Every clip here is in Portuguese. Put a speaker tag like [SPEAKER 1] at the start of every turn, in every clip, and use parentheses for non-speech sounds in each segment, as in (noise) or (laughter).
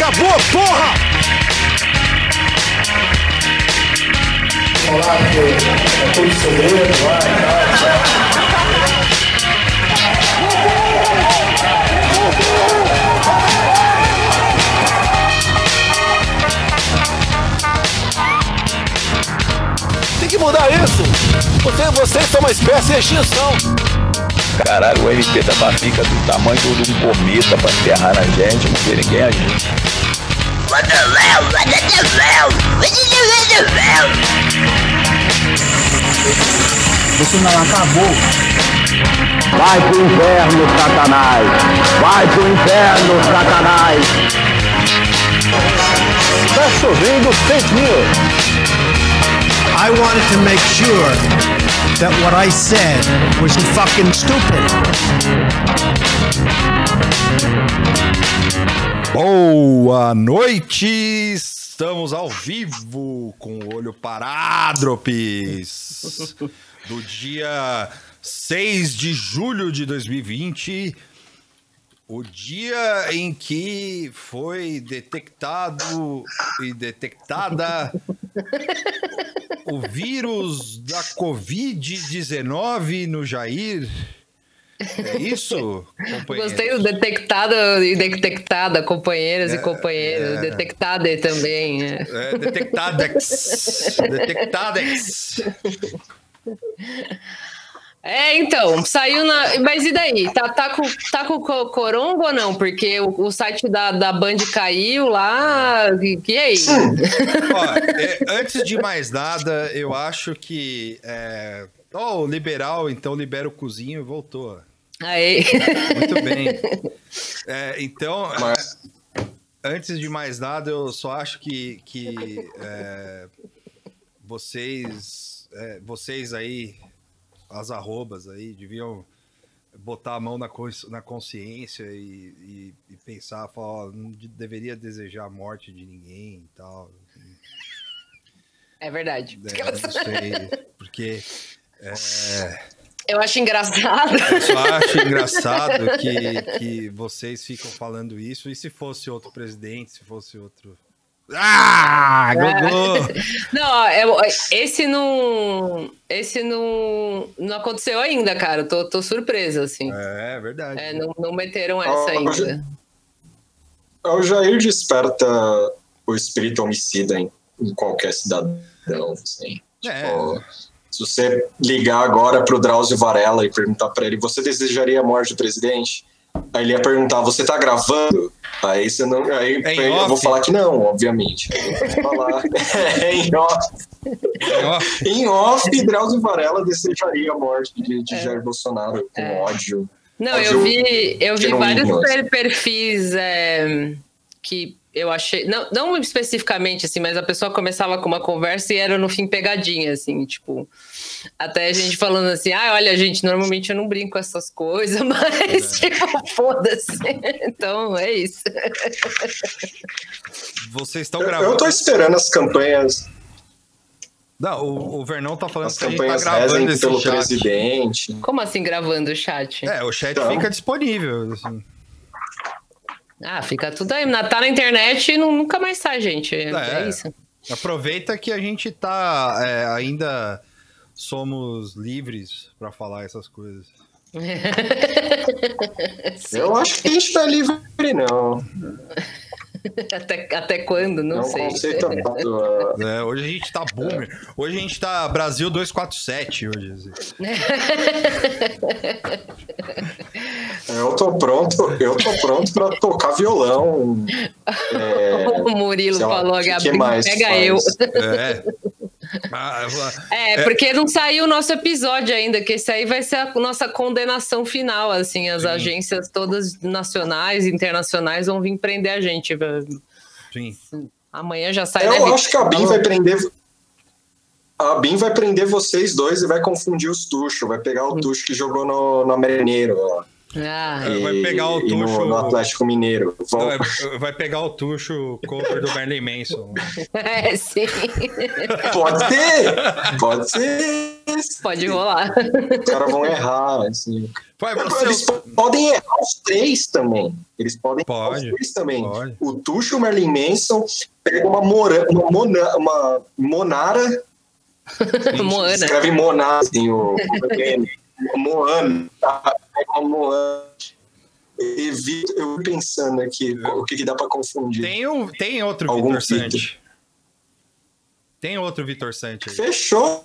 [SPEAKER 1] Acabou, porra!
[SPEAKER 2] Que é tudo lá e tal.
[SPEAKER 1] Tem que mudar isso! Você, vocês são uma espécie de extinção!
[SPEAKER 3] Caralho, o MP da barriga do tamanho de um cometa pra enterrar na gente, não vê ninguém agir.
[SPEAKER 2] Bolsonaro acabou.
[SPEAKER 3] Vai pro inferno, Satanás! Vai pro inferno, Satanás!
[SPEAKER 1] Tá chovendo fake news!
[SPEAKER 4] I wanted to make sure that what I said was fucking stupid.
[SPEAKER 1] Boa noite! Estamos ao vivo com o olho parádropes do dia 6 de julho de 2020, o dia em que foi detectado e detectada o vírus da Covid-19 no Jair. É isso?
[SPEAKER 5] Gostei do detectado e detectada, companheiras e companheiros.
[SPEAKER 1] é.
[SPEAKER 5] Detectada também. é.
[SPEAKER 1] É, detectadex. Detectadex.
[SPEAKER 5] É, então, saiu na. Mas e daí? Tá, tá, com, tá com co- coronga ou não? Porque o, o site da, da Band caiu lá. E, e aí?
[SPEAKER 1] Ó, é, antes de mais nada, eu acho que. É... Ó, o liberal, então libera o cozinho e voltou.
[SPEAKER 5] Aí.
[SPEAKER 1] Muito bem. (laughs) É, então,
[SPEAKER 6] Mas
[SPEAKER 1] antes de mais nada, eu só acho que, que é, vocês, é, vocês aí, as arrobas aí, deviam botar a mão na, cons- na consciência e, e- e pensar, falar, ó, não de- deveria desejar a morte de ninguém e tal.
[SPEAKER 5] É verdade.
[SPEAKER 1] É, não sei, porque (laughs)
[SPEAKER 5] Eu acho engraçado.
[SPEAKER 1] eu só (laughs) acho engraçado que, que vocês ficam falando isso. E se fosse outro presidente, se fosse outro. Ah! Gogô!
[SPEAKER 5] Não, eu- esse não. Esse não. Não aconteceu ainda, cara. Eu Tô, tô surpresa, assim.
[SPEAKER 1] É verdade.
[SPEAKER 5] É, não, não meteram essa
[SPEAKER 6] Ó,
[SPEAKER 5] ainda.
[SPEAKER 6] o Jair desperta o espírito homicida em, em qualquer cidadão. Assim.
[SPEAKER 1] É.
[SPEAKER 6] Tipo, se você ligar agora pro Drauzio Varela e perguntar para ele, você desejaria a morte do presidente? Aí ele ia perguntar, você tá gravando? Aí você não. Aí
[SPEAKER 1] É
[SPEAKER 6] eu
[SPEAKER 1] off?
[SPEAKER 6] vou falar que não, obviamente. Aí eu vou falar. (laughs) é em off. Em off, Drauzio Varela desejaria a morte de, de Jair Bolsonaro com
[SPEAKER 5] É.
[SPEAKER 6] ódio.
[SPEAKER 5] Não,
[SPEAKER 6] Ódio
[SPEAKER 5] eu vi, eu vi vários per- perfis é, que eu achei. Não, não especificamente, assim, mas a pessoa começava com uma conversa e era no fim pegadinha, assim, tipo. Até a gente falando assim, ah, olha, gente, normalmente eu não brinco com essas coisas, (laughs) mas,
[SPEAKER 6] É.
[SPEAKER 5] tipo, foda-se. Então, é isso.
[SPEAKER 1] vocês estão
[SPEAKER 6] Eu,
[SPEAKER 1] gravando.
[SPEAKER 6] eu tô esperando as campanhas,
[SPEAKER 1] Não, o, o Vernão tá falando
[SPEAKER 6] as
[SPEAKER 1] que a gente tá
[SPEAKER 6] campanhas
[SPEAKER 1] gravando
[SPEAKER 6] rezem
[SPEAKER 1] esse
[SPEAKER 6] pelo
[SPEAKER 1] chat.
[SPEAKER 6] presidente.
[SPEAKER 5] Como assim gravando o chat?
[SPEAKER 1] É, o chat
[SPEAKER 6] Então.
[SPEAKER 1] fica disponível. assim.
[SPEAKER 5] Ah, fica tudo aí. Tá na internet e não- nunca mais sai, gente. É,
[SPEAKER 1] É.
[SPEAKER 5] é isso.
[SPEAKER 1] Aproveita que a gente tá é, ainda somos livres pra falar essas coisas. (laughs)
[SPEAKER 6] Eu acho que a gente tá livre, não. (laughs)
[SPEAKER 5] Até, até quando? Não
[SPEAKER 6] é um
[SPEAKER 5] sei.
[SPEAKER 6] conceito ah. (laughs)
[SPEAKER 1] É, hoje a gente tá boomer. Hoje a gente tá Brasil 247 hoje. assim. (laughs)
[SPEAKER 6] Eu tô pronto, eu tô pronto pra tocar violão. É,
[SPEAKER 5] o Murilo
[SPEAKER 6] lá,
[SPEAKER 5] falou, Gabriel,
[SPEAKER 6] mais
[SPEAKER 5] pega
[SPEAKER 6] faz?
[SPEAKER 5] eu.
[SPEAKER 1] É. Ah, eu-
[SPEAKER 5] É, porque não saiu o nosso episódio ainda, que esse aí vai ser a nossa condenação final, assim, as
[SPEAKER 1] Sim.
[SPEAKER 5] agências todas nacionais, internacionais vão vir prender a gente.
[SPEAKER 1] Sim.
[SPEAKER 5] Amanhã já sai
[SPEAKER 6] Eu acho que a BIM vai prender. A BIM vai prender vocês dois e vai confundir os tuchos. Vai pegar o tucho que jogou no, no Mineiro. ó.
[SPEAKER 5] Ah,
[SPEAKER 1] É, vai pegar o
[SPEAKER 6] e no-
[SPEAKER 1] tucho-
[SPEAKER 6] No, Atlético Mineiro. Vão-
[SPEAKER 1] Não, é- vai pegar o tucho cover do Marilyn Manson. (laughs)
[SPEAKER 5] é, sim.
[SPEAKER 6] Pode ser! Pode ser!
[SPEAKER 5] Pode rolar.
[SPEAKER 6] os caras vão errar, assim.
[SPEAKER 1] Vai,
[SPEAKER 6] Eles
[SPEAKER 1] você...
[SPEAKER 6] podem errar os três também. Eles podem errar
[SPEAKER 1] Pode,
[SPEAKER 6] os três também.
[SPEAKER 1] pode.
[SPEAKER 6] O Tuxo, o Merlin Manson, pega uma, mora, uma, mona, uma Monara. (laughs)
[SPEAKER 5] Moana.
[SPEAKER 6] Escreve Monar, assim, o, o. Moana. Moana. Evito, eu fui pensando aqui o que, que dá pra confundir.
[SPEAKER 1] Tem, um, tem outro
[SPEAKER 6] Algum
[SPEAKER 1] Vitor
[SPEAKER 6] Vitor.
[SPEAKER 1] Sante. Tem outro Vitor Sante aí.
[SPEAKER 6] Fechou.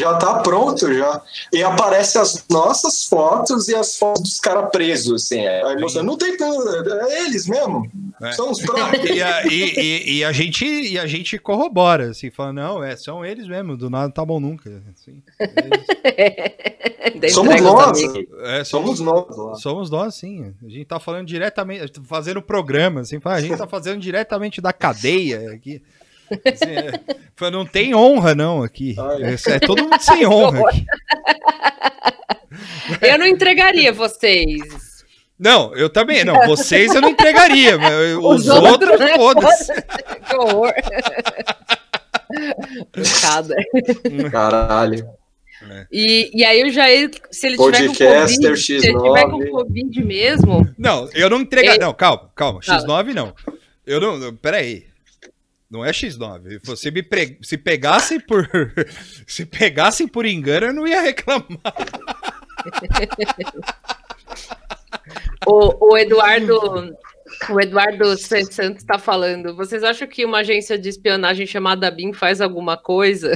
[SPEAKER 6] Já tá pronto, já. E aparece as nossas fotos e as fotos dos caras presos, assim. Aí você, não tem tanto. É eles mesmo.
[SPEAKER 1] É.
[SPEAKER 6] São os próprios. (laughs)
[SPEAKER 1] E a, e, e- e a gente, e a gente corrobora, assim, fala, não, é, são eles mesmo, do nada tá bom nunca. Assim, eles- (laughs)
[SPEAKER 5] Daí
[SPEAKER 6] Somos nós.
[SPEAKER 1] é,
[SPEAKER 6] Somos nós lá.
[SPEAKER 1] Somos nós, sim. A gente tá falando diretamente, fazendo programa, assim, a gente tá fazendo diretamente da cadeia aqui. Assim, é, fala, não tem honra, não, aqui. É, é todo mundo sem (laughs) honra aqui.
[SPEAKER 5] Eu não entregaria vocês.
[SPEAKER 1] Não, eu também. Não, vocês eu não entregaria, mas eu- (laughs) os,
[SPEAKER 5] Os
[SPEAKER 1] outros,
[SPEAKER 5] outros, né?
[SPEAKER 1] foda-se. (laughs)
[SPEAKER 5] Que horror.
[SPEAKER 6] Caralho.
[SPEAKER 5] E, e aí o Jair, se ele
[SPEAKER 6] Podcaster
[SPEAKER 5] tiver com Covid, se ele
[SPEAKER 6] X9.
[SPEAKER 5] tiver com Covid mesmo,
[SPEAKER 1] Não, eu não entregaria.
[SPEAKER 5] Ei.
[SPEAKER 1] Não, calma, calma.
[SPEAKER 5] Fala.
[SPEAKER 1] X9 não. Eu não. não- Peraí. Não é X9. Se Você me pre- se pegassem por. (laughs) se pegassem por engano, eu não ia reclamar. (laughs)
[SPEAKER 5] o, o Eduardo. O Eduardo. Santos está falando. Vocês acham que uma agência de espionagem chamada BIM faz alguma coisa?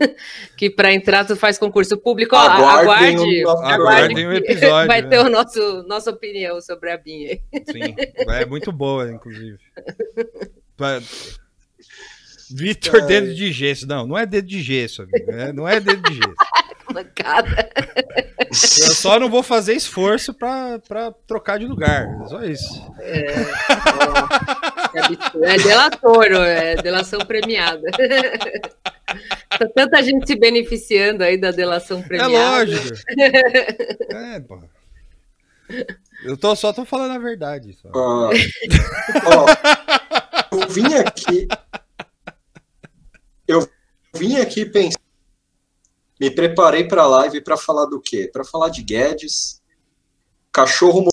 [SPEAKER 5] (laughs) que para entrar tu faz concurso público? Ó,
[SPEAKER 6] Aguardem
[SPEAKER 5] aguarde,
[SPEAKER 6] o nosso
[SPEAKER 1] Aguardem o episódio,
[SPEAKER 5] Vai
[SPEAKER 1] né?
[SPEAKER 5] ter o nosso, nossa opinião sobre a BIM.
[SPEAKER 1] Sim. É muito boa, inclusive. Vitor, dedo de gesso. Não, não é dedo de gesso, amigo. É- não é dedo de gesso. (laughs)
[SPEAKER 5] Mancada.
[SPEAKER 1] Eu só não vou fazer esforço pra, pra trocar de lugar. É só isso.
[SPEAKER 5] É absurdo. É delator, ó, é delação premiada. Tá tanta gente se beneficiando aí da delação
[SPEAKER 1] É
[SPEAKER 5] premiada.
[SPEAKER 1] lógico. É, pô. Eu tô, só tô falando a verdade. Só.
[SPEAKER 6] Ah, ó, eu vim aqui. Vim aqui pensando. Me preparei pra live pra falar do quê? Pra falar de Guedes, cachorro mo-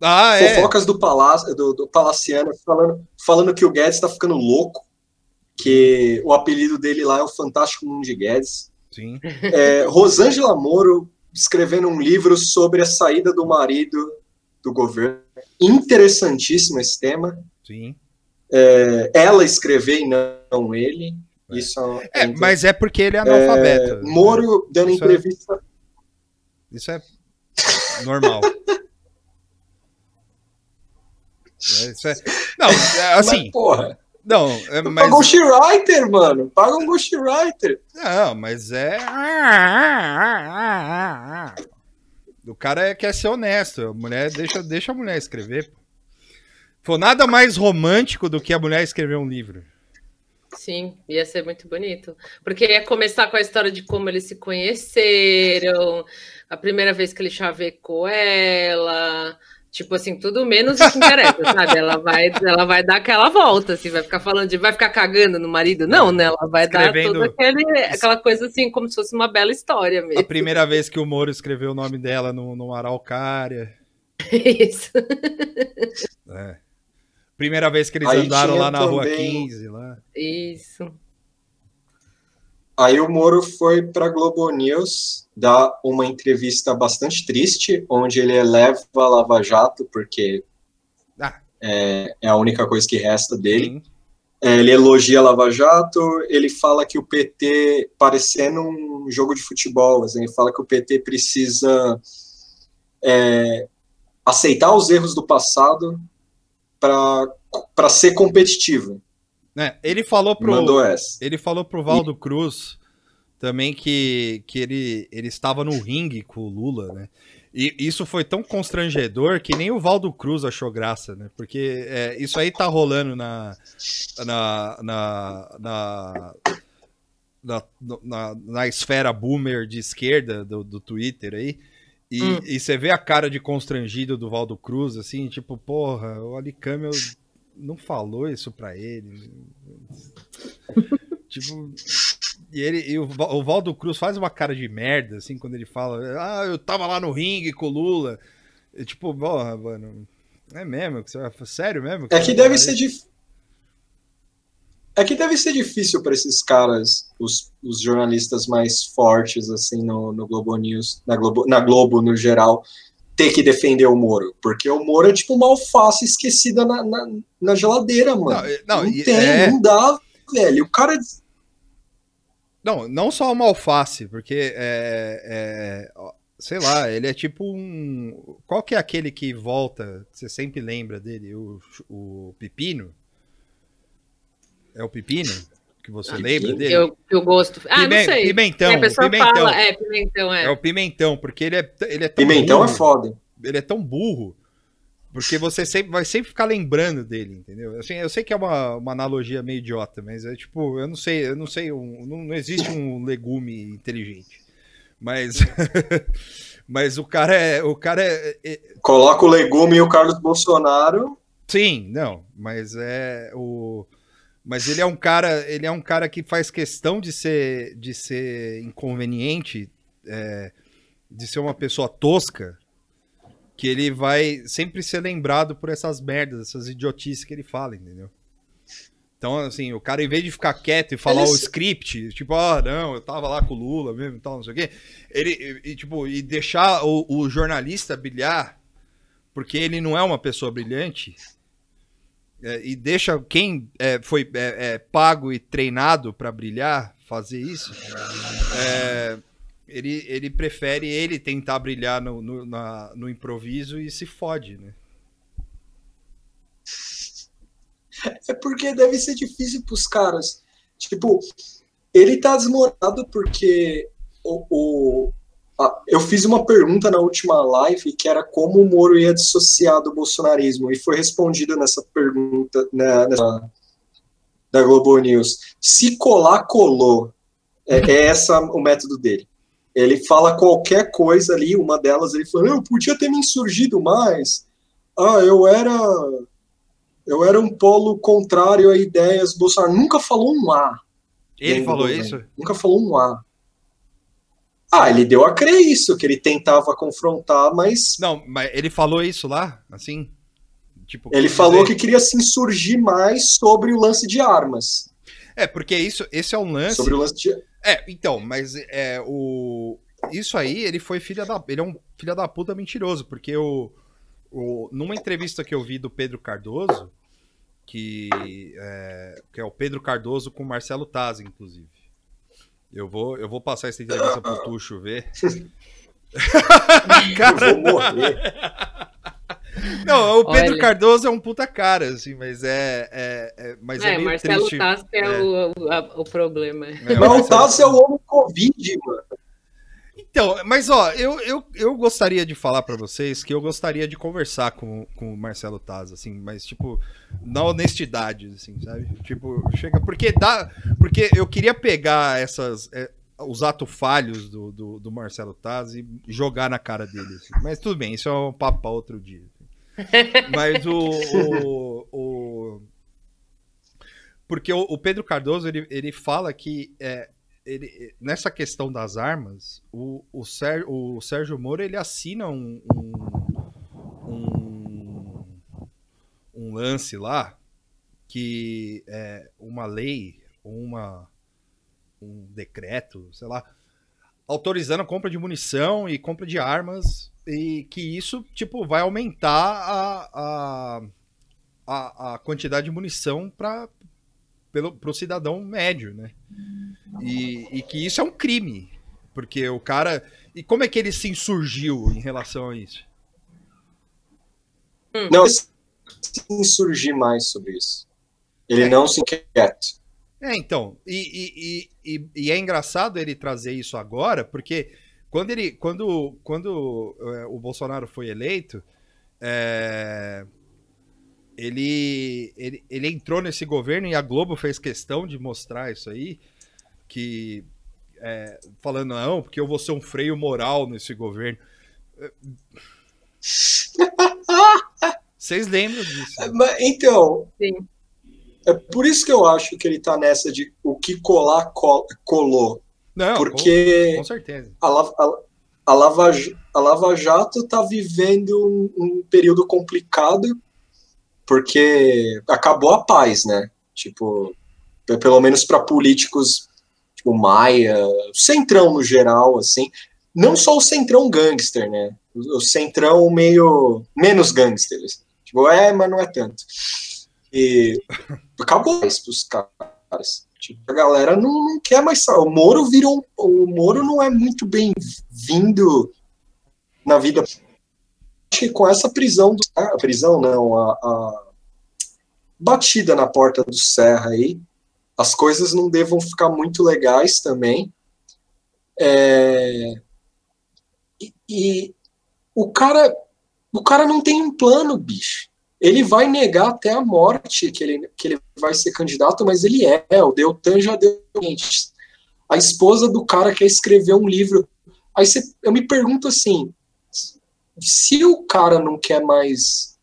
[SPEAKER 1] Ah, é.
[SPEAKER 6] fofocas do palácio do, do Palaciano falando, falando que o Guedes tá ficando louco, que o apelido dele lá é o Fantástico Mundo de Guedes.
[SPEAKER 1] Sim.
[SPEAKER 6] É, Rosângela Moro escrevendo um livro sobre a saída do marido do governo. Interessantíssimo esse tema.
[SPEAKER 1] Sim.
[SPEAKER 6] É, ela escrever e não ele. Isso é,
[SPEAKER 1] É, mas é porque ele é analfabeto.
[SPEAKER 6] Moro dando
[SPEAKER 1] Isso é-
[SPEAKER 6] entrevista.
[SPEAKER 1] Isso é normal. (laughs) É, isso é... Não, é assim.
[SPEAKER 6] Mas, porra,
[SPEAKER 1] Não, é,
[SPEAKER 6] paga um
[SPEAKER 1] mas.
[SPEAKER 6] ghostwriter, mano. Paga um ghostwriter.
[SPEAKER 1] Não, mas é. O cara é- quer ser honesto. A mulher deixa, deixa a mulher escrever. Foi nada mais romântico do que a mulher escrever um livro.
[SPEAKER 5] Sim, ia ser muito bonito. Porque ia começar com a história de como eles se conheceram, a primeira vez que ele chavecou ela. Tipo assim, tudo menos o que interessa, (laughs) sabe? Ela vai, ela vai dar aquela volta, assim, vai ficar falando de vai ficar cagando no marido. Não, né? Ela vai
[SPEAKER 1] Escrevendo-
[SPEAKER 5] dar toda aquele, aquela coisa assim, como se fosse uma bela história
[SPEAKER 1] A
[SPEAKER 5] mesmo.
[SPEAKER 1] primeira vez que o Moro escreveu o nome dela no, no Araucária. (laughs)
[SPEAKER 5] Isso.
[SPEAKER 1] É. Primeira vez que eles
[SPEAKER 6] Aí
[SPEAKER 1] andaram lá na rua
[SPEAKER 6] também-
[SPEAKER 1] 15. Lá.
[SPEAKER 5] Isso.
[SPEAKER 6] Aí o Moro foi para Globo News dar uma entrevista bastante triste, onde ele eleva a Lava Jato, porque
[SPEAKER 1] Ah.
[SPEAKER 6] é, é a única coisa que resta dele.
[SPEAKER 1] Sim.
[SPEAKER 6] É, ele elogia a Lava Jato, ele fala que o PT, parecendo um jogo de futebol, assim, ele fala que o PT precisa é, aceitar os erros do passado para ser competitivo.
[SPEAKER 1] É, ele falou pro.
[SPEAKER 6] Mandou essa.
[SPEAKER 1] Ele falou pro Valdo Cruz também que, que ele, ele estava no ringue com o Lula, né? E isso foi tão constrangedor que nem o Valdo Cruz achou graça, né? Porque é, isso aí tá rolando na. na. na. na na, na, na esfera boomer de esquerda do, do Twitter aí. E,
[SPEAKER 5] Hum.
[SPEAKER 1] e você vê a cara de constrangido do Valdo Cruz, assim, tipo, porra, o Alicâmio não falou isso pra ele. (laughs) tipo. E, ele, e o, o Valdo Cruz faz uma cara de merda, assim, quando ele fala, ah, eu tava lá no ringue com o Lula. E, tipo, porra, mano, é mesmo? que você vai- Sério mesmo?
[SPEAKER 6] É que deve ser
[SPEAKER 1] isso?
[SPEAKER 6] É que deve ser difícil para esses caras, os, os jornalistas mais fortes, assim, no, no Globo News, na Globo, na Globo no geral, ter que defender o Moro. Porque o Moro é tipo uma alface esquecida na, na, na geladeira, mano.
[SPEAKER 1] Não, não,
[SPEAKER 6] Não, tem,
[SPEAKER 1] é-
[SPEAKER 6] não dá, velho. O cara.
[SPEAKER 1] Não, não só uma alface, porque é, é, sei lá, ele é tipo um. Qual que é aquele que volta? Você sempre lembra dele? O, o Pepino? É o Pepino? Que você
[SPEAKER 6] Pepino?
[SPEAKER 1] lembra dele?
[SPEAKER 5] Eu, que o gosto. Ah,
[SPEAKER 1] Pimen-
[SPEAKER 5] não sei.
[SPEAKER 1] Pimentão,
[SPEAKER 5] a pessoa
[SPEAKER 1] pimentão.
[SPEAKER 5] fala, é, pimentão, é.
[SPEAKER 1] É o Pimentão, porque ele é, ele é tão
[SPEAKER 6] Pimentão é
[SPEAKER 1] burro,
[SPEAKER 6] foda.
[SPEAKER 1] Ele é tão burro, porque você sempre, vai sempre ficar lembrando dele, entendeu? Assim, eu sei que é uma, uma analogia meio idiota, mas é tipo, eu não sei, eu não sei, um- não, não existe um legume inteligente. Mas, (laughs) mas o cara é, o cara é, é-
[SPEAKER 6] Coloca o legume e o Carlos Bolsonaro.
[SPEAKER 1] sim, não, mas é o mas ele é um cara, ele é um cara que faz questão de ser de ser inconveniente, é, de ser uma pessoa tosca, que ele vai sempre ser lembrado por essas merdas, essas idiotices que ele fala, entendeu? Então, assim, o cara, em vez de ficar quieto e falar
[SPEAKER 6] Ele
[SPEAKER 1] o script, tipo, ah, não, eu tava lá com o Lula mesmo e tal, não sei o quê, ele, e, tipo, e deixar o, o jornalista brilhar, porque ele não é uma pessoa brilhante, é, e deixa quem é, foi é, é, pago e treinado para brilhar fazer isso, é, ele, ele prefere ele tentar brilhar no, no, na- no improviso e se fode, né?
[SPEAKER 6] É porque deve ser difícil pros caras. Tipo, ele tá desmorado porque o, o- eu fiz uma pergunta na última live que era como o Moro ia dissociar do bolsonarismo e foi respondida nessa pergunta né, nessa, da Globo News. Se colar, colou. É, é essa o método dele. Ele fala qualquer coisa ali, uma delas ele falou, eu podia ter me insurgido mais. Ah, eu era eu era um polo contrário a ideias Bolsonaro. Nunca falou um A.
[SPEAKER 1] Ele falou isso?
[SPEAKER 6] Nunca falou um A. Ah, ele deu a crer isso, que ele tentava confrontar, mas
[SPEAKER 1] Não, mas ele falou isso lá, assim? Tipo,
[SPEAKER 6] ele
[SPEAKER 1] quer
[SPEAKER 6] falou
[SPEAKER 1] dizer-
[SPEAKER 6] que queria se insurgir mais sobre o lance de armas.
[SPEAKER 1] É, porque isso, esse é um lance.
[SPEAKER 6] Sobre o lance de.
[SPEAKER 1] É, então, mas é o isso aí, ele foi filha da, ele é um filho da puta mentiroso, porque o, o numa entrevista que eu vi do Pedro Cardoso, que é, que é o Pedro Cardoso com o Marcelo Taz, inclusive. Eu vou, eu vou passar essa entrevista pro Tuxo ver. (laughs)
[SPEAKER 6] Eu vou morrer.
[SPEAKER 1] Não, o Pedro
[SPEAKER 5] Olha.
[SPEAKER 1] Cardoso é um puta cara, assim, mas é, é, é- mas é,
[SPEAKER 5] É,
[SPEAKER 1] meio
[SPEAKER 5] Marcelo
[SPEAKER 1] triste.
[SPEAKER 5] Tassi é,
[SPEAKER 1] É.
[SPEAKER 5] O, o, a- o problema.
[SPEAKER 1] É,
[SPEAKER 6] Mas o
[SPEAKER 1] Marcelo-
[SPEAKER 6] Taz é o homem Covid, mano.
[SPEAKER 1] Então, mas ó, eu, eu, eu gostaria de falar pra vocês que eu gostaria de conversar com, com o Marcelo Taz, assim, mas tipo, na honestidade, assim, sabe? Tipo, chega. Porque dá. Porque eu queria pegar essas. é, os atos falhos do, do, do Marcelo Taz e jogar na cara dele. assim. Mas tudo bem, isso é um papo pra outro dia. (laughs) Mas o. o, o- porque o, o Pedro Cardoso ele, ele fala que é, ele, nessa questão das armas, o, o, Sérgio, o Sérgio Moro ele assina um, um, um, um lance lá que é uma lei, uma, um decreto, sei lá, autorizando a compra de munição e compra de armas e que isso tipo vai aumentar a, a, a, a quantidade de munição para o cidadão médio, né? E, e que isso é um crime, porque o cara e como é que ele se insurgiu em relação a isso?
[SPEAKER 6] Não, se insurgir mais sobre isso. Ele
[SPEAKER 1] É.
[SPEAKER 6] não se inquieta.
[SPEAKER 1] É, então, e, e, e, e- e é engraçado ele trazer isso agora, porque quando ele, quando, quando é, o Bolsonaro foi eleito, é, ele, ele, ele entrou nesse governo e a Globo fez questão de mostrar isso aí, que é, falando não, porque eu vou ser um freio moral nesse governo. (laughs) Vocês lembram disso? né?
[SPEAKER 6] Então,
[SPEAKER 5] Sim.
[SPEAKER 6] É por isso que eu acho que ele tá nessa de o que colar col- colou.
[SPEAKER 1] Não,
[SPEAKER 6] Porque-
[SPEAKER 1] com, com certeza.
[SPEAKER 6] A, a- a Lava, a Lava Jato está vivendo um, um período complicado porque acabou a paz, né? Tipo, pe- pelo menos para políticos, tipo Maia, Centrão no geral, assim. Não só o Centrão gangster, né? O, Centrão meio menos gangster. assim. Tipo, é, mas não é tanto. E acabou isso pros caras. Tipo, a galera não, não quer mais. O Moro virou. O Moro não é muito bem-vindo na vida. Acho que com essa prisão do. A prisão não, a, a batida na porta do Serra aí, as coisas não devam ficar muito legais também. É, e, e o cara. O cara não tem um plano, bicho ele vai negar até a morte que ele, que ele vai ser candidato, mas ele é. O Deltan já deu. A esposa do cara quer escrever um livro. Aí você, eu me pergunto assim: se o cara não quer mais.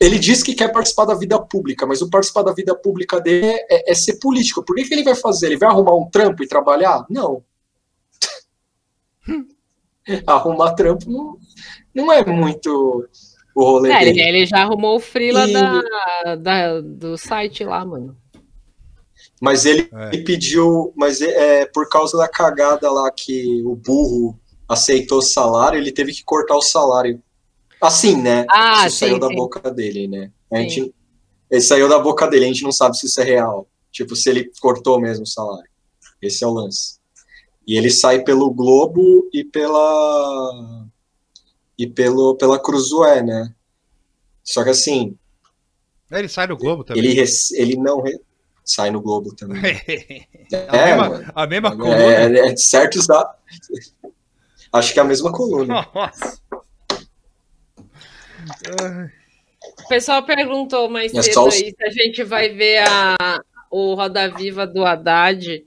[SPEAKER 6] Ele diz que quer participar da vida pública, mas o participar da vida pública dele é, é ser político. Por que, que ele vai fazer? Ele vai arrumar um trampo e trabalhar? Não. (laughs) arrumar trampo não, não é muito o rolê
[SPEAKER 5] É,
[SPEAKER 6] dele.
[SPEAKER 5] ele, ele já arrumou o freela
[SPEAKER 6] E-
[SPEAKER 5] da, da- do site lá, mano.
[SPEAKER 6] Mas ele
[SPEAKER 1] É.
[SPEAKER 6] pediu, mas é é por causa da cagada lá que o burro aceitou o salário, ele teve que cortar o salário. Assim, né?
[SPEAKER 5] Ah,
[SPEAKER 6] isso saiu
[SPEAKER 5] sim,
[SPEAKER 6] da
[SPEAKER 5] sim.
[SPEAKER 6] boca dele, né? A gente, ele saiu da boca dele, a gente não sabe se isso é real. Tipo, se ele cortou mesmo o salário. Esse é o lance. E ele sai pelo Globo e pela e pelo pela Cruzoé, né? Só que assim,
[SPEAKER 1] É, Ele sai do Globo também.
[SPEAKER 6] ele rece- ele não re- sai no Globo também.
[SPEAKER 1] a, (laughs)
[SPEAKER 6] É,
[SPEAKER 1] mesma,
[SPEAKER 6] mano.
[SPEAKER 1] a mesma coluna.
[SPEAKER 6] É, é, certos da. Acho que é a mesma coluna.
[SPEAKER 1] Nossa.
[SPEAKER 5] O pessoal perguntou mais
[SPEAKER 6] É
[SPEAKER 5] cedo
[SPEAKER 6] os-
[SPEAKER 5] aí se a gente vai ver a, o Roda Viva do Haddad.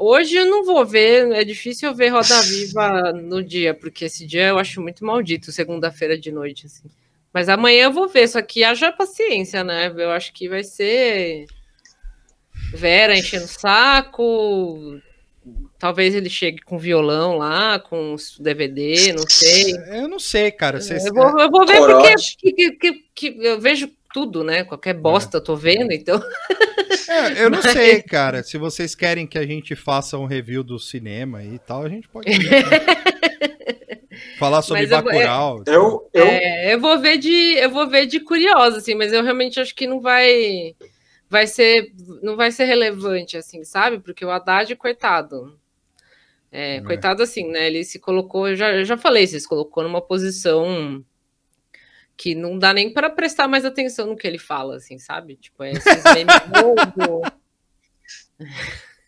[SPEAKER 5] Hoje eu não vou ver, é difícil eu ver Roda Viva no dia, porque esse dia eu acho muito maldito, segunda-feira de noite, assim. Mas amanhã eu vou ver, só que haja paciência, né? Eu acho que vai ser Vera enchendo o saco, talvez ele chegue com violão lá, com DVD, não sei.
[SPEAKER 1] eu não sei, cara. Vocês-
[SPEAKER 5] Eu vou, eu vou ver
[SPEAKER 6] Corote.
[SPEAKER 5] porque que, que, que- que eu vejo tudo, né? Qualquer bosta eu tô vendo, então.
[SPEAKER 1] É, eu não sei, cara. Se vocês querem que a gente faça um review do cinema e tal, a gente pode. ver, (laughs) né? Falar sobre
[SPEAKER 5] Mas eu
[SPEAKER 1] Bacurau.
[SPEAKER 6] Eu, eu,
[SPEAKER 5] É, eu vou ver de, eu vou ver de curiosa, assim, mas eu realmente acho que não vai, vai ser, não vai ser relevante, assim, sabe? Porque o Haddad, coitado. É,
[SPEAKER 1] É.
[SPEAKER 5] Coitado assim, né? Ele se colocou, eu já, eu já falei, se se colocou numa posição que não dá nem para prestar mais atenção no que ele fala, assim, sabe? Tipo, é (laughs) esses memes.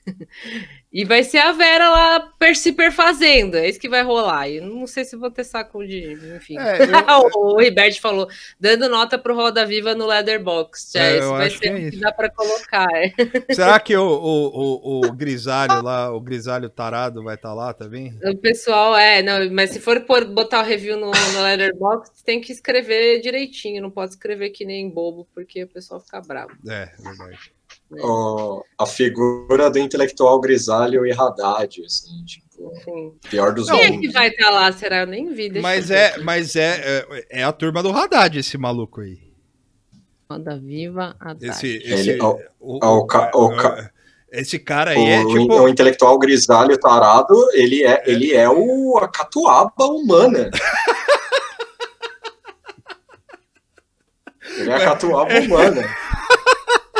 [SPEAKER 5] (laughs) E vai ser a Vera lá per se perfazendo, é isso que vai rolar. E não sei se vou ter saco de. Enfim.
[SPEAKER 1] É, (laughs) eu-
[SPEAKER 5] o Ribert falou, dando nota pro Roda Viva no Leatherbox. Já,
[SPEAKER 1] É,
[SPEAKER 5] isso vai ser
[SPEAKER 1] que é
[SPEAKER 5] o que
[SPEAKER 1] isso.
[SPEAKER 5] dá para colocar. é. (laughs)
[SPEAKER 1] Será que o, o, o, o grisalho lá, o grisalho tarado vai estar lá também?
[SPEAKER 5] O pessoal, é, não, mas se for por botar o review no, no Leatherbox, tem que escrever direitinho, não pode escrever que nem bobo, porque o pessoal fica bravo.
[SPEAKER 1] É, verdade.
[SPEAKER 6] Ó, a figura do intelectual grisalho e Haddad, assim, tipo,
[SPEAKER 5] Enfim.
[SPEAKER 6] pior dos
[SPEAKER 5] Quem é que vai estar lá? Será? Eu nem vi. deixa
[SPEAKER 1] Mas é,
[SPEAKER 5] aqui.
[SPEAKER 1] mas é, é, é a turma do Haddad, esse maluco aí.
[SPEAKER 5] Roda Viva, Haddad.
[SPEAKER 1] Esse,
[SPEAKER 6] Ele-
[SPEAKER 1] esse, o-
[SPEAKER 6] ó, o
[SPEAKER 1] o-
[SPEAKER 6] o ca-
[SPEAKER 1] esse cara aí
[SPEAKER 6] O,
[SPEAKER 1] é
[SPEAKER 6] o
[SPEAKER 1] tipo.
[SPEAKER 6] intelectual grisalho tarado, ele é, ele é o, a catuaba humana. (laughs) Ele é a catuaba humana.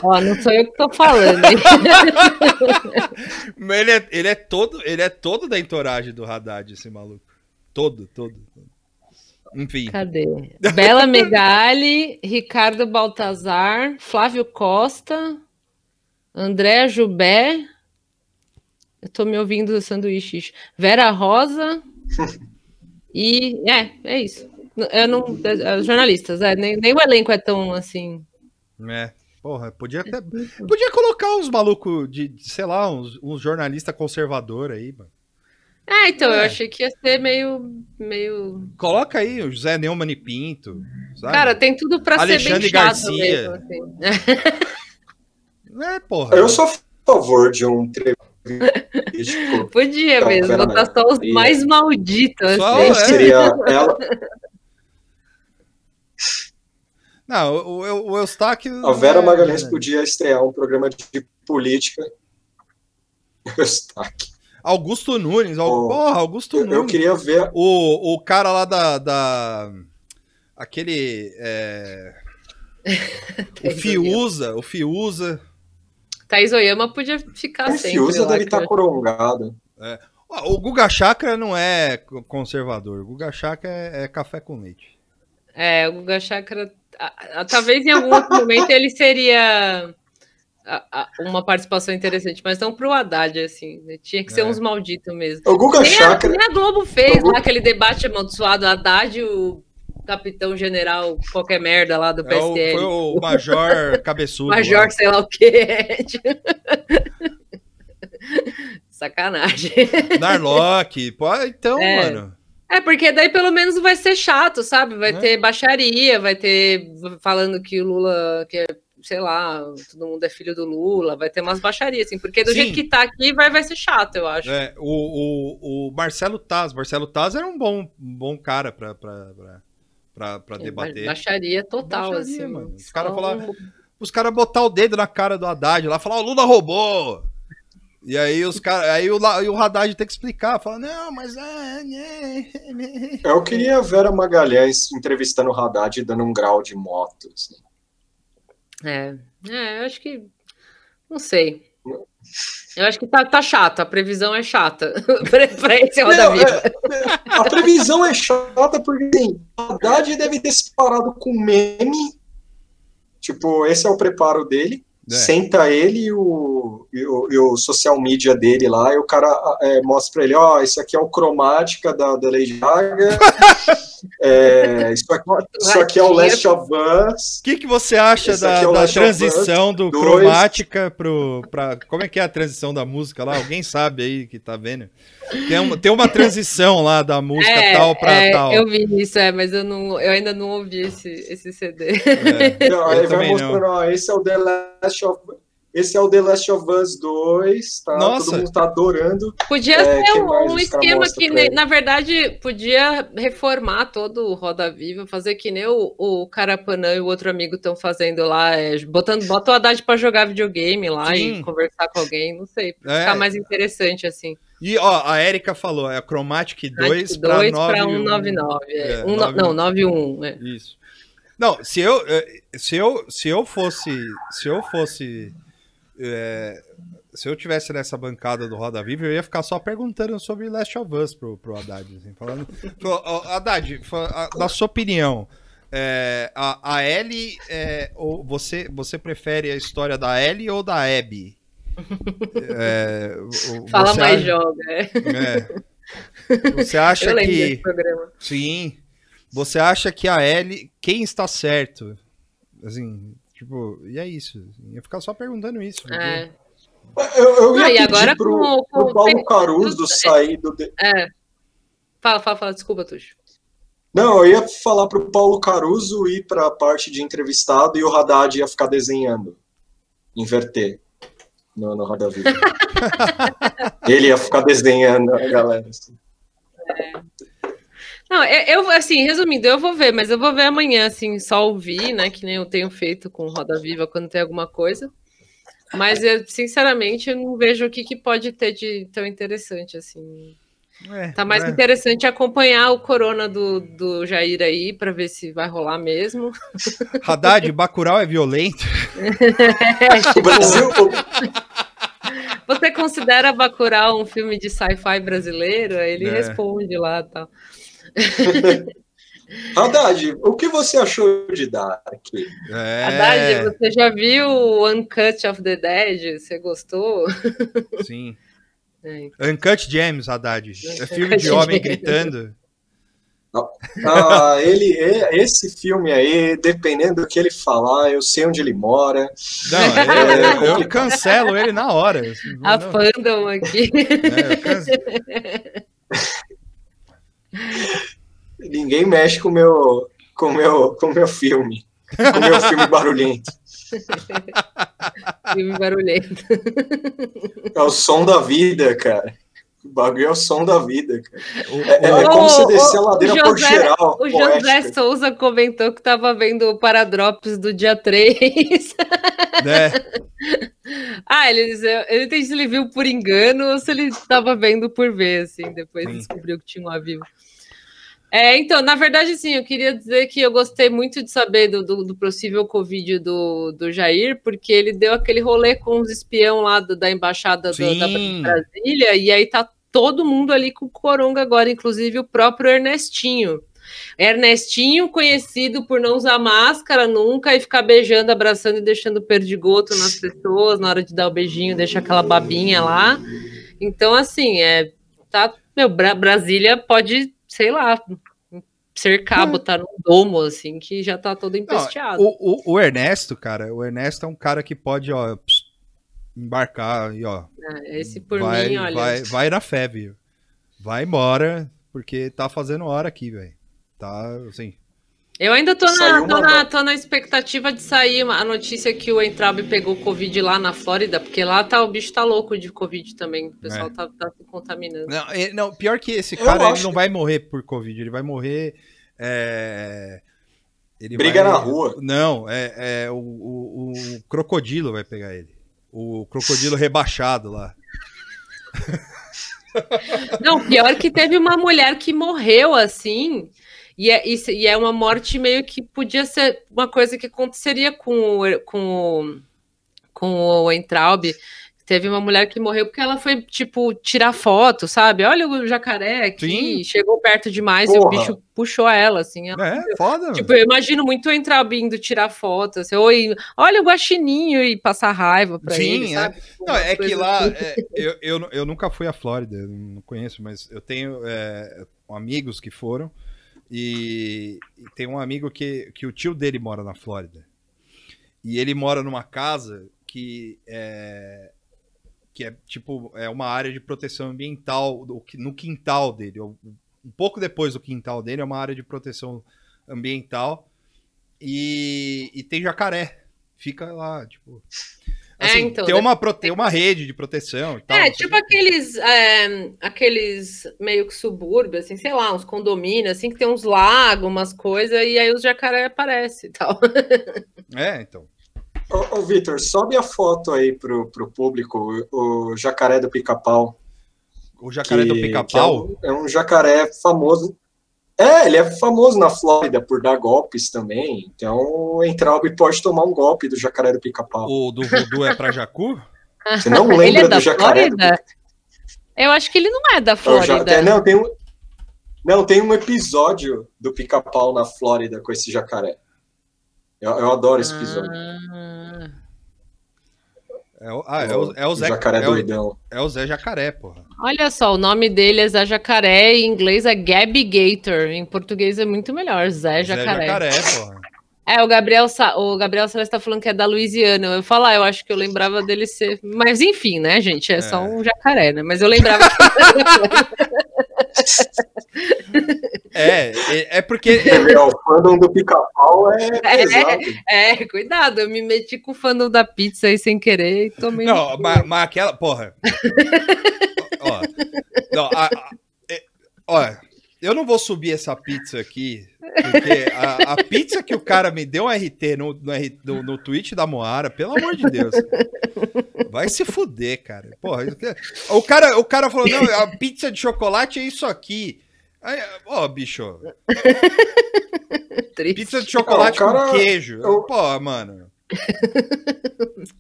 [SPEAKER 5] Ó, não sou eu que tô falando, (laughs)
[SPEAKER 1] Ele é, ele é todo, ele é todo da entoragem do Haddad, esse maluco. Todo, todo. todo. Enfim.
[SPEAKER 5] Cadê? Bela Megali, Ricardo Baltazar, Flávio Costa, André Jubé. Eu tô me ouvindo do sanduíche. Vera Rosa. E é, é isso. Eu não, é, jornalistas, é, nem, nem o elenco é tão assim.
[SPEAKER 1] É. Porra, podia até. Podia colocar uns malucos de, de, sei lá, uns, uns jornalistas conservadores aí, mano.
[SPEAKER 5] É, então, eu
[SPEAKER 1] É.
[SPEAKER 5] achei que ia ser meio. meio...
[SPEAKER 1] Coloca aí o José Neumann e Pinto. sabe?
[SPEAKER 5] Cara, tem tudo pra ser
[SPEAKER 1] Alexandre
[SPEAKER 5] bem chato
[SPEAKER 1] Garcia.
[SPEAKER 5] mesmo. Assim.
[SPEAKER 1] É, porra.
[SPEAKER 6] Eu sou a favor de um entrevista. (laughs)
[SPEAKER 5] Podia
[SPEAKER 6] Não,
[SPEAKER 5] mesmo, botar só os mais malditos. Assim.
[SPEAKER 1] é.
[SPEAKER 6] Seria ela,
[SPEAKER 1] Não, o, o, o Eustáquio.
[SPEAKER 6] a Vera
[SPEAKER 1] é-
[SPEAKER 6] Magalhães podia estrear um programa de política. (laughs) Eustáquio.
[SPEAKER 1] Augusto Nunes.
[SPEAKER 6] Oh,
[SPEAKER 1] Porra, Augusto
[SPEAKER 6] Eu,
[SPEAKER 1] Nunes.
[SPEAKER 6] eu queria ver.
[SPEAKER 1] O, o cara lá da. da aquele. é, (laughs) o Fiuza, o Fiuza.
[SPEAKER 5] Thaís Oyama podia ficar
[SPEAKER 6] O
[SPEAKER 5] sempre
[SPEAKER 6] Fiuza
[SPEAKER 5] lá,
[SPEAKER 6] deve estar
[SPEAKER 5] eu-
[SPEAKER 6] corongado.
[SPEAKER 1] Ah, O Guga Chakra não é co- conservador. O Guga Chakra é, é café com leite.
[SPEAKER 5] É, o Guga Chakra. Talvez em algum outro momento ele seria uma participação interessante, mas não pro Haddad, assim. né? Tinha que ser
[SPEAKER 1] É.
[SPEAKER 5] uns malditos mesmo.
[SPEAKER 6] O Guga
[SPEAKER 5] Nem a,
[SPEAKER 6] Chakra.
[SPEAKER 5] nem a Globo fez
[SPEAKER 6] O Gu-
[SPEAKER 5] lá aquele debate amaldiçoado, Haddad, o capitão general, qualquer merda lá do
[SPEAKER 1] É o,
[SPEAKER 5] PSL.
[SPEAKER 1] foi o Major Cabeçudo.
[SPEAKER 5] Major,
[SPEAKER 1] lá.
[SPEAKER 5] sei lá o quê. (laughs) Sacanagem.
[SPEAKER 1] Narlock. Pô, então,
[SPEAKER 5] É.
[SPEAKER 1] mano.
[SPEAKER 5] É, porque daí pelo menos vai ser chato, sabe? Vai
[SPEAKER 1] É.
[SPEAKER 5] ter baixaria, vai ter falando que o Lula, que é, sei lá, todo mundo é filho do Lula, vai ter umas baixarias, assim, porque do
[SPEAKER 1] Sim.
[SPEAKER 5] jeito que tá aqui vai, vai ser chato, eu acho.
[SPEAKER 1] É, o, o, o Marcelo Taz. Marcelo Taz era um bom, um bom cara pra, pra, pra, pra, pra debater.
[SPEAKER 5] Baixaria total,
[SPEAKER 1] Baixaria,
[SPEAKER 5] assim.
[SPEAKER 1] mano. Os caras falavam- Os caras botar o dedo na cara do Haddad lá, falar, o Lula roubou. E aí os caras, aí o, e o Haddad tem que explicar, fala, não, mas é, né, né."
[SPEAKER 6] Eu queria a Vera Magalhães entrevistando o Haddad e dando um grau de moto. assim.
[SPEAKER 5] É, é, eu acho que. Não sei. Eu acho que tá, tá chato, a previsão é chata (laughs) pra, esse Roda
[SPEAKER 6] Não,
[SPEAKER 5] Viva.
[SPEAKER 6] é- a previsão é chata porque assim, Haddad deve ter se parado com meme. Tipo, esse é o preparo dele.
[SPEAKER 1] É.
[SPEAKER 6] Senta ele e o, e, o, e o social media dele lá, e o cara é, mostra pra ele: ó, isso aqui é o cromática da, da Lady Gaga. (laughs) é, isso, aqui, isso aqui é o Last of Us.
[SPEAKER 1] O que, que você acha da,
[SPEAKER 6] é
[SPEAKER 1] da transição do
[SPEAKER 6] dois.
[SPEAKER 1] cromática pro. Pra, como é que é a transição da música lá? Alguém sabe aí que tá vendo? Tem uma, tem uma transição lá da música tal pra
[SPEAKER 5] é,
[SPEAKER 1] tal.
[SPEAKER 5] Eu vi isso, é, mas eu, não, eu ainda não ouvi esse, esse CD.
[SPEAKER 1] É,
[SPEAKER 6] Não, aí vai mostrando, ó, esse é o The Last of esse é o The Last of Us 2, tá?
[SPEAKER 1] Nossa.
[SPEAKER 6] Todo mundo tá adorando.
[SPEAKER 5] Podia
[SPEAKER 6] É,
[SPEAKER 5] ser um, um esquema que, ne- na verdade, podia reformar todo o Roda Viva, fazer que nem o, o Carapanã e o outro amigo estão fazendo lá, é, botando, bota o Haddad pra jogar videogame lá
[SPEAKER 1] Sim.
[SPEAKER 5] e conversar com alguém, não sei, pra
[SPEAKER 1] É.
[SPEAKER 5] ficar mais interessante assim.
[SPEAKER 1] E ó, a Erika falou, é Chromatic 2 pra
[SPEAKER 5] 2
[SPEAKER 1] 9
[SPEAKER 5] para 199. É.
[SPEAKER 1] É,
[SPEAKER 5] Um no-
[SPEAKER 1] 9
[SPEAKER 5] não, 91. É.
[SPEAKER 1] Isso. Não, se eu, eh, se eu, se eu fosse, se eu fosse, eh, se eu tivesse nessa bancada do Roda Viva, eu ia ficar só perguntando sobre Last of Us pro, pro Haddad, assim, falando, Haddad, na sua opinião, eh, a, a Ellie, eh, ou você, você prefere a história da Ellie ou da Abby? (laughs) O-
[SPEAKER 5] Fala mais
[SPEAKER 1] acha-
[SPEAKER 5] joga. É.
[SPEAKER 1] é. Você acha que. Sim. Você acha que a Ellie, quem está certo? Assim, tipo, e é isso. Ia ficar só perguntando isso. porque-
[SPEAKER 5] É.
[SPEAKER 6] Eu, eu ia
[SPEAKER 5] Ah, e
[SPEAKER 6] pedir
[SPEAKER 5] agora
[SPEAKER 6] pro,
[SPEAKER 5] com-
[SPEAKER 6] pro
[SPEAKER 5] com-
[SPEAKER 6] Paulo Caruso
[SPEAKER 5] é.
[SPEAKER 6] sair do... de-
[SPEAKER 5] é. Fala, fala, fala, desculpa, Tuxo.
[SPEAKER 6] Não, eu ia falar pro Paulo Caruso ir pra parte de entrevistado e o Haddad ia ficar desenhando. Inverter. No, no Roda Viva. (laughs) Ele ia ficar desenhando a galera. assim.
[SPEAKER 5] Não, eu, eu, assim, resumindo, eu vou ver, mas eu vou ver amanhã, assim, só ouvir, né? Que nem eu tenho feito com Roda Viva quando tem alguma coisa. Mas eu, sinceramente, eu não vejo o que, que pode ter de tão interessante, assim.
[SPEAKER 1] É,
[SPEAKER 5] Tá mais
[SPEAKER 1] é.
[SPEAKER 5] interessante acompanhar o corona do, do Jair aí para ver se vai rolar mesmo. (laughs)
[SPEAKER 1] Haddad, Bacurau é violento.
[SPEAKER 6] O (laughs) Brasil,
[SPEAKER 5] Você considera Bacurau um filme de sci-fi brasileiro? Aí ele
[SPEAKER 1] É.
[SPEAKER 5] responde lá, tá? (laughs)
[SPEAKER 6] Haddad, o que você achou de Dark?
[SPEAKER 1] É,
[SPEAKER 5] Haddad, você já viu o Uncut of the Dead? Você gostou? (laughs)
[SPEAKER 1] sim.
[SPEAKER 5] É,
[SPEAKER 1] Uncut Gems, Haddad. É
[SPEAKER 5] Uncut
[SPEAKER 1] filme de homem
[SPEAKER 5] Gems.
[SPEAKER 1] gritando.
[SPEAKER 6] Ah, ele, e- esse filme aí, dependendo do que ele falar, eu sei onde ele mora.
[SPEAKER 1] Não,
[SPEAKER 6] É
[SPEAKER 1] eu, eu cancelo ele na hora.
[SPEAKER 5] A
[SPEAKER 1] não,
[SPEAKER 5] fandom aqui.
[SPEAKER 1] é, eu cance- (laughs)
[SPEAKER 6] Ninguém mexe com o meu, com meu, com meu filme. Com o meu filme barulhento. (laughs)
[SPEAKER 5] Filme barulhento.
[SPEAKER 6] É o som da vida, cara. O bagulho é o som da vida, cara. É, é como você descer a ladeira
[SPEAKER 5] o
[SPEAKER 6] por
[SPEAKER 5] José-
[SPEAKER 6] geral.
[SPEAKER 5] O José
[SPEAKER 6] poética.
[SPEAKER 5] Souza comentou que tava vendo o Paradrops do dia 3. (laughs)
[SPEAKER 1] né? (laughs)
[SPEAKER 5] ah, ele, dizia- ele tem se ele viu por engano ou se ele tava vendo por ver, assim, depois
[SPEAKER 1] Sim.
[SPEAKER 5] descobriu que tinha um ao vivo. É, então, na verdade, sim, eu queria dizer que eu gostei muito de saber do, do, do possível Covid do, do Jair, porque ele deu aquele rolê com os espião lá do- da embaixada do- da. Brasília, e aí tá todo mundo ali com coronga agora, inclusive o próprio Ernestinho. Ernestinho, conhecido por não usar máscara nunca e ficar beijando, abraçando e deixando perdigoto nas pessoas na hora de dar o beijinho, deixa aquela babinha lá. Então, assim, é. Tá, meu, Bra- Brasília pode, sei lá, cercar, botar num domo, assim, que já tá todo
[SPEAKER 1] Não,
[SPEAKER 5] empesteado.
[SPEAKER 1] o, o, o Ernesto, cara, o Ernesto é um cara que pode, ó, pss, embarcar e, ó,
[SPEAKER 5] É, Esse por
[SPEAKER 1] vai,
[SPEAKER 5] mim, olha.
[SPEAKER 1] vai, (laughs) vai na fé, viu? Vai embora, porque tá fazendo hora aqui, velho. Tá, assim,
[SPEAKER 5] Eu ainda tô na, tô,
[SPEAKER 6] uma
[SPEAKER 5] na, tô na expectativa de sair a notícia que o Entraub pegou Covid lá na Flórida, porque lá tá, o bicho tá louco de Covid também. O pessoal
[SPEAKER 1] É.
[SPEAKER 5] tá, tá se contaminando.
[SPEAKER 1] Não, não, pior que esse
[SPEAKER 6] Eu
[SPEAKER 1] cara, ele não
[SPEAKER 6] que-
[SPEAKER 1] vai morrer por Covid, ele vai morrer. é, ele
[SPEAKER 6] Briga
[SPEAKER 1] vai-
[SPEAKER 6] na rua.
[SPEAKER 1] Não, é, é o, o- o crocodilo vai pegar ele. O crocodilo rebaixado lá. (laughs)
[SPEAKER 5] Não, pior que teve uma mulher que morreu assim, e é, e é uma morte meio que podia ser uma coisa que aconteceria com o, com o, com o Entraub. Teve uma mulher que morreu porque ela foi, tipo, tirar foto, sabe? Olha o jacaré aqui,
[SPEAKER 1] Sim.
[SPEAKER 5] chegou perto demais e
[SPEAKER 6] Porra.
[SPEAKER 5] o bicho puxou ela, assim. ela
[SPEAKER 1] É, foda.
[SPEAKER 5] Tipo, eu imagino muito o Entraub indo tirar foto, assim, oi, olha o guaxininho e passar raiva pra
[SPEAKER 1] Sim,
[SPEAKER 5] ele,
[SPEAKER 1] é.
[SPEAKER 5] sabe?
[SPEAKER 1] Não, é que lá,
[SPEAKER 5] assim.
[SPEAKER 1] é, eu, eu, eu nunca fui à Flórida, eu não conheço, mas eu tenho é, amigos que foram e, e tem um amigo que, que o tio dele mora na Flórida. E ele mora numa casa que é, que é tipo é uma área de proteção ambiental do- no quintal dele. Um pouco depois do quintal dele é uma área de proteção ambiental e, e tem jacaré. Fica lá, tipo.
[SPEAKER 5] É,
[SPEAKER 1] Assim,
[SPEAKER 5] então,
[SPEAKER 1] tem, uma, tem uma rede de proteção e tal.
[SPEAKER 5] É, tipo
[SPEAKER 1] quê.
[SPEAKER 5] aqueles, é, aqueles meio que subúrbios, assim, sei lá, uns condomínios, assim, que tem uns lagos, umas coisas, e aí os jacaré aparecem e tal. (laughs)
[SPEAKER 1] É, então.
[SPEAKER 6] Ô, ô Vitor, sobe a foto aí pro, pro público, o, o jacaré do pica-pau.
[SPEAKER 1] O jacaré do
[SPEAKER 6] que-
[SPEAKER 1] pica-pau.
[SPEAKER 6] que É um, é um jacaré famoso. É, ele é famoso na Flórida por dar golpes também. Então o Entraub pode tomar um golpe do jacaré do pica-pau.
[SPEAKER 1] O do voodoo é pra Jacu?
[SPEAKER 6] Você não (laughs)
[SPEAKER 5] Ele
[SPEAKER 6] lembra
[SPEAKER 5] é da
[SPEAKER 6] do jacaré do
[SPEAKER 5] Flórida? Eu acho que ele não é da
[SPEAKER 6] já-
[SPEAKER 5] Flórida.
[SPEAKER 6] é, não, tem um, não, tem um episódio do pica-pau na Flórida com esse jacaré. Eu, eu adoro esse episódio.
[SPEAKER 5] Ah,
[SPEAKER 1] É o, ah, é o, é o Zé
[SPEAKER 6] jacaré
[SPEAKER 1] é o,
[SPEAKER 6] doidão.
[SPEAKER 1] é o Zé Jacaré, porra.
[SPEAKER 5] olha só, o nome dele é Zé Jacaré, em inglês é Gabby Gator, em português é muito melhor, Zé
[SPEAKER 1] Zé
[SPEAKER 5] Jacaré.
[SPEAKER 1] Jacaré, porra.
[SPEAKER 5] É, o Gabriel, Sa- o Gabriel Celeste tá falando que é da Louisiana. Eu falar, eu acho que eu lembrava dele ser. Mas enfim, né, gente? É, só
[SPEAKER 1] É.
[SPEAKER 5] um jacaré, né? Mas eu lembrava
[SPEAKER 1] É, é, é porque.
[SPEAKER 6] É, o fandom do pica-pau é
[SPEAKER 5] É. É, cuidado, eu me meti com o fandom da pizza aí sem querer e tomei.
[SPEAKER 1] Não, mas, mas aquela. Porra. ó. Não, a- a- é- ó, eu não vou subir essa pizza aqui, porque a, a pizza que o cara me deu um RT no, no, no, no tweet da Moara, pelo amor de Deus. Vai se fuder, cara. Porra, isso que- o cara, o cara falou: não, a pizza de chocolate é isso aqui. Aí, Ó, bicho,
[SPEAKER 5] Triste.
[SPEAKER 1] pizza de chocolate
[SPEAKER 6] cara-
[SPEAKER 1] com queijo.
[SPEAKER 6] eu-
[SPEAKER 1] Pô, mano.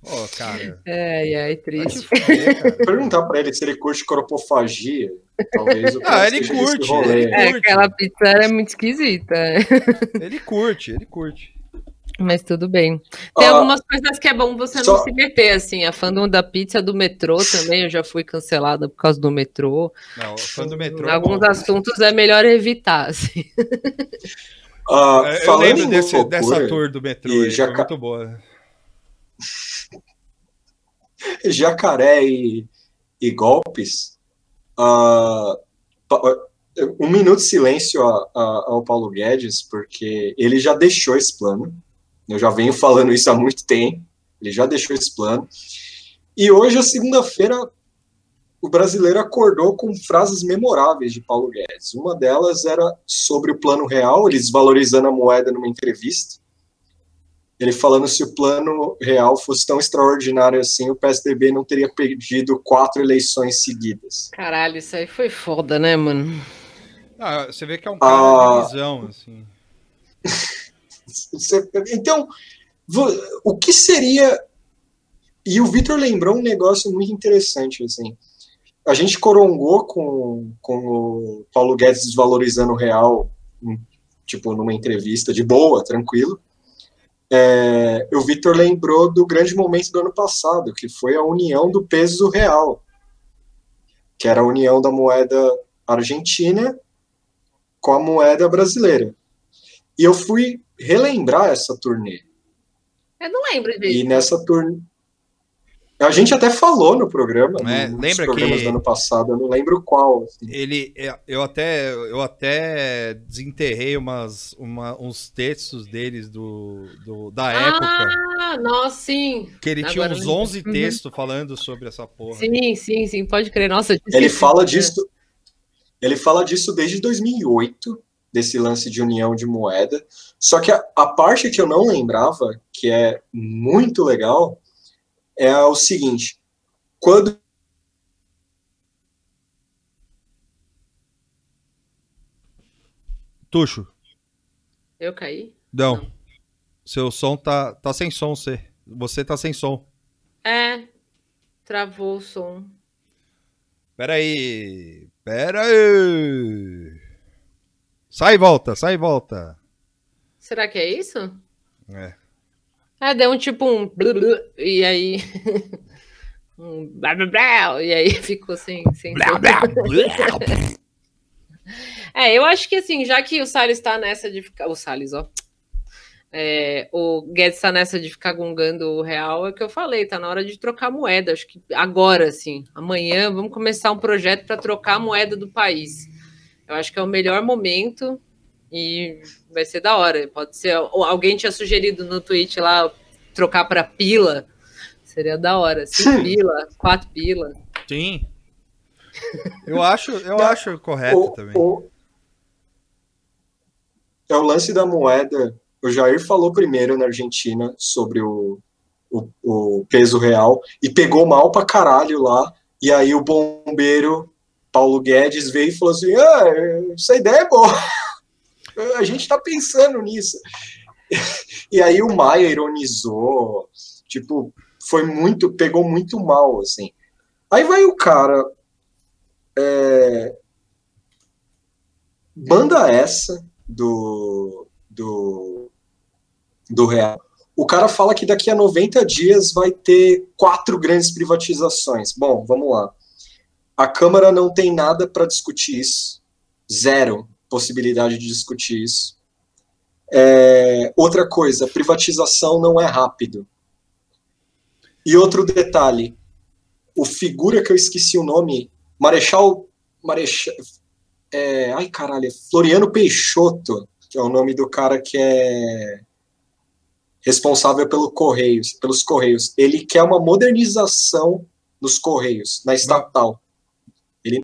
[SPEAKER 1] Pô, cara.
[SPEAKER 5] Ai, ai,
[SPEAKER 1] Vai te
[SPEAKER 5] triste.
[SPEAKER 1] fuder, cara.
[SPEAKER 6] Perguntar pra ele se ele curte cropofagia. Talvez o
[SPEAKER 1] Ah,
[SPEAKER 6] cara
[SPEAKER 1] ele curte, ele-
[SPEAKER 5] É,
[SPEAKER 1] curte.
[SPEAKER 5] aquela pizza era muito esquisita.
[SPEAKER 1] Ele curte, ele curte.
[SPEAKER 5] Mas tudo bem. Tem
[SPEAKER 6] Ah,
[SPEAKER 5] algumas coisas que é bom você não
[SPEAKER 6] só-
[SPEAKER 5] se meter, assim. A fandom da pizza do metrô também, eu já fui cancelada por causa do metrô.
[SPEAKER 1] Não, fã do metrô. é
[SPEAKER 5] Alguns
[SPEAKER 1] bom.
[SPEAKER 5] assuntos é melhor evitar, assim.
[SPEAKER 1] É, Eu
[SPEAKER 6] falando
[SPEAKER 1] lembro
[SPEAKER 6] em
[SPEAKER 1] desse,
[SPEAKER 6] loucura,
[SPEAKER 1] dessa tour do metrô, aí,
[SPEAKER 6] já
[SPEAKER 1] foi
[SPEAKER 6] ca-
[SPEAKER 1] muito boa. (laughs)
[SPEAKER 6] jacaré e, e golpes, Pa- Um minuto de silêncio a- a- ao Paulo Guedes, porque ele já deixou esse plano. Eu já venho falando isso há muito tempo. Ele já deixou esse plano. E hoje, a segunda-feira, o brasileiro acordou com frases memoráveis de Paulo Guedes. Uma delas era sobre o plano real, ele desvalorizando a moeda numa entrevista. Ele falando se o plano real fosse tão extraordinário assim, o PSDB não teria perdido quatro eleições seguidas.
[SPEAKER 5] Caralho, isso aí foi foda, né, mano?
[SPEAKER 1] Ah, você vê que é um cara
[SPEAKER 6] Ah.
[SPEAKER 1] de visão, assim. (laughs)
[SPEAKER 6] Então, o que seria. E o Vitor lembrou um negócio muito interessante, assim. A gente corongou com, com o Paulo Guedes desvalorizando o real, em- tipo, numa entrevista de boa, tranquilo. É, o Vitor lembrou do grande momento do ano passado, que foi a união do peso real, que era a união da moeda argentina com a moeda brasileira. E eu fui relembrar essa turnê.
[SPEAKER 5] Eu não lembro
[SPEAKER 6] E
[SPEAKER 5] disso.
[SPEAKER 6] nessa turnê. A gente até falou no programa,
[SPEAKER 1] É,
[SPEAKER 6] nos
[SPEAKER 1] lembra
[SPEAKER 6] programas
[SPEAKER 1] que-
[SPEAKER 6] do ano passado, eu não lembro qual. assim.
[SPEAKER 1] Ele, é, eu até, eu até desenterrei umas, uma- uns textos deles do, do- da época,
[SPEAKER 5] Ah, nossa, sim.
[SPEAKER 1] que ele tinha
[SPEAKER 5] agora
[SPEAKER 1] uns
[SPEAKER 5] eu lembro.
[SPEAKER 1] 11
[SPEAKER 5] Uhum.
[SPEAKER 1] textos falando sobre essa porra.
[SPEAKER 5] Sim, sim, sim, pode crer. Nossa,
[SPEAKER 6] Ele fala disso. Ele fala disso desde 2008, desse lance de união de moeda. Só que a, a parte que eu não lembrava, que é muito legal, é o seguinte: quando
[SPEAKER 1] Tuxo,
[SPEAKER 5] Eu caí?
[SPEAKER 1] não.
[SPEAKER 5] Não.
[SPEAKER 1] Seu som tá, tá sem som, você. Você tá sem som.
[SPEAKER 5] É. Travou o som.
[SPEAKER 1] Pera aí. Pera aí. Sai e volta, sai e volta.
[SPEAKER 5] Será que é isso?
[SPEAKER 1] É.
[SPEAKER 5] Ah, deu um tipo um. blu, blu, E aí. (laughs) um. blá, blá, blá, E aí (laughs) ficou sem. sem som. (laughs) É, eu acho que assim, já que o Salles tá nessa de ficar. O Salles, ó. É, o Guedes tá nessa de ficar gongando o real, é o que eu falei, tá na hora de trocar moeda. Acho que agora, assim, amanhã, vamos começar um projeto para trocar a moeda do país. Eu acho que é o melhor momento e vai ser da hora. Pode ser. ou Alguém tinha sugerido no tweet lá trocar para pila. Seria da hora. Cinco pila, quatro pila.
[SPEAKER 1] Sim. Eu acho, eu acho correto
[SPEAKER 6] o-
[SPEAKER 1] também.
[SPEAKER 6] o- é o lance da moeda. O Jair falou primeiro na Argentina sobre o, o, o peso real e pegou mal pra caralho lá. E aí o bombeiro Paulo Guedes veio e falou assim: ah, essa ideia é boa. (laughs) A gente tá pensando nisso. E aí o Maia ironizou, tipo, foi muito, pegou muito mal, assim. Aí vai o cara, é, manda essa do, do, do real. O cara fala que daqui a 90 dias vai ter quatro grandes privatizações. Bom, vamos lá. A Câmara não tem nada para discutir isso. Zero possibilidade de discutir isso. É, outra coisa, privatização não é rápido. E outro detalhe, o figura que eu esqueci o nome, Marechal, Marechal, é, ai caralho, é Floriano Peixoto, que é o nome do cara que é responsável pelo Correios, pelos Correios. Ele quer uma modernização dos Correios, na estatal. Ele,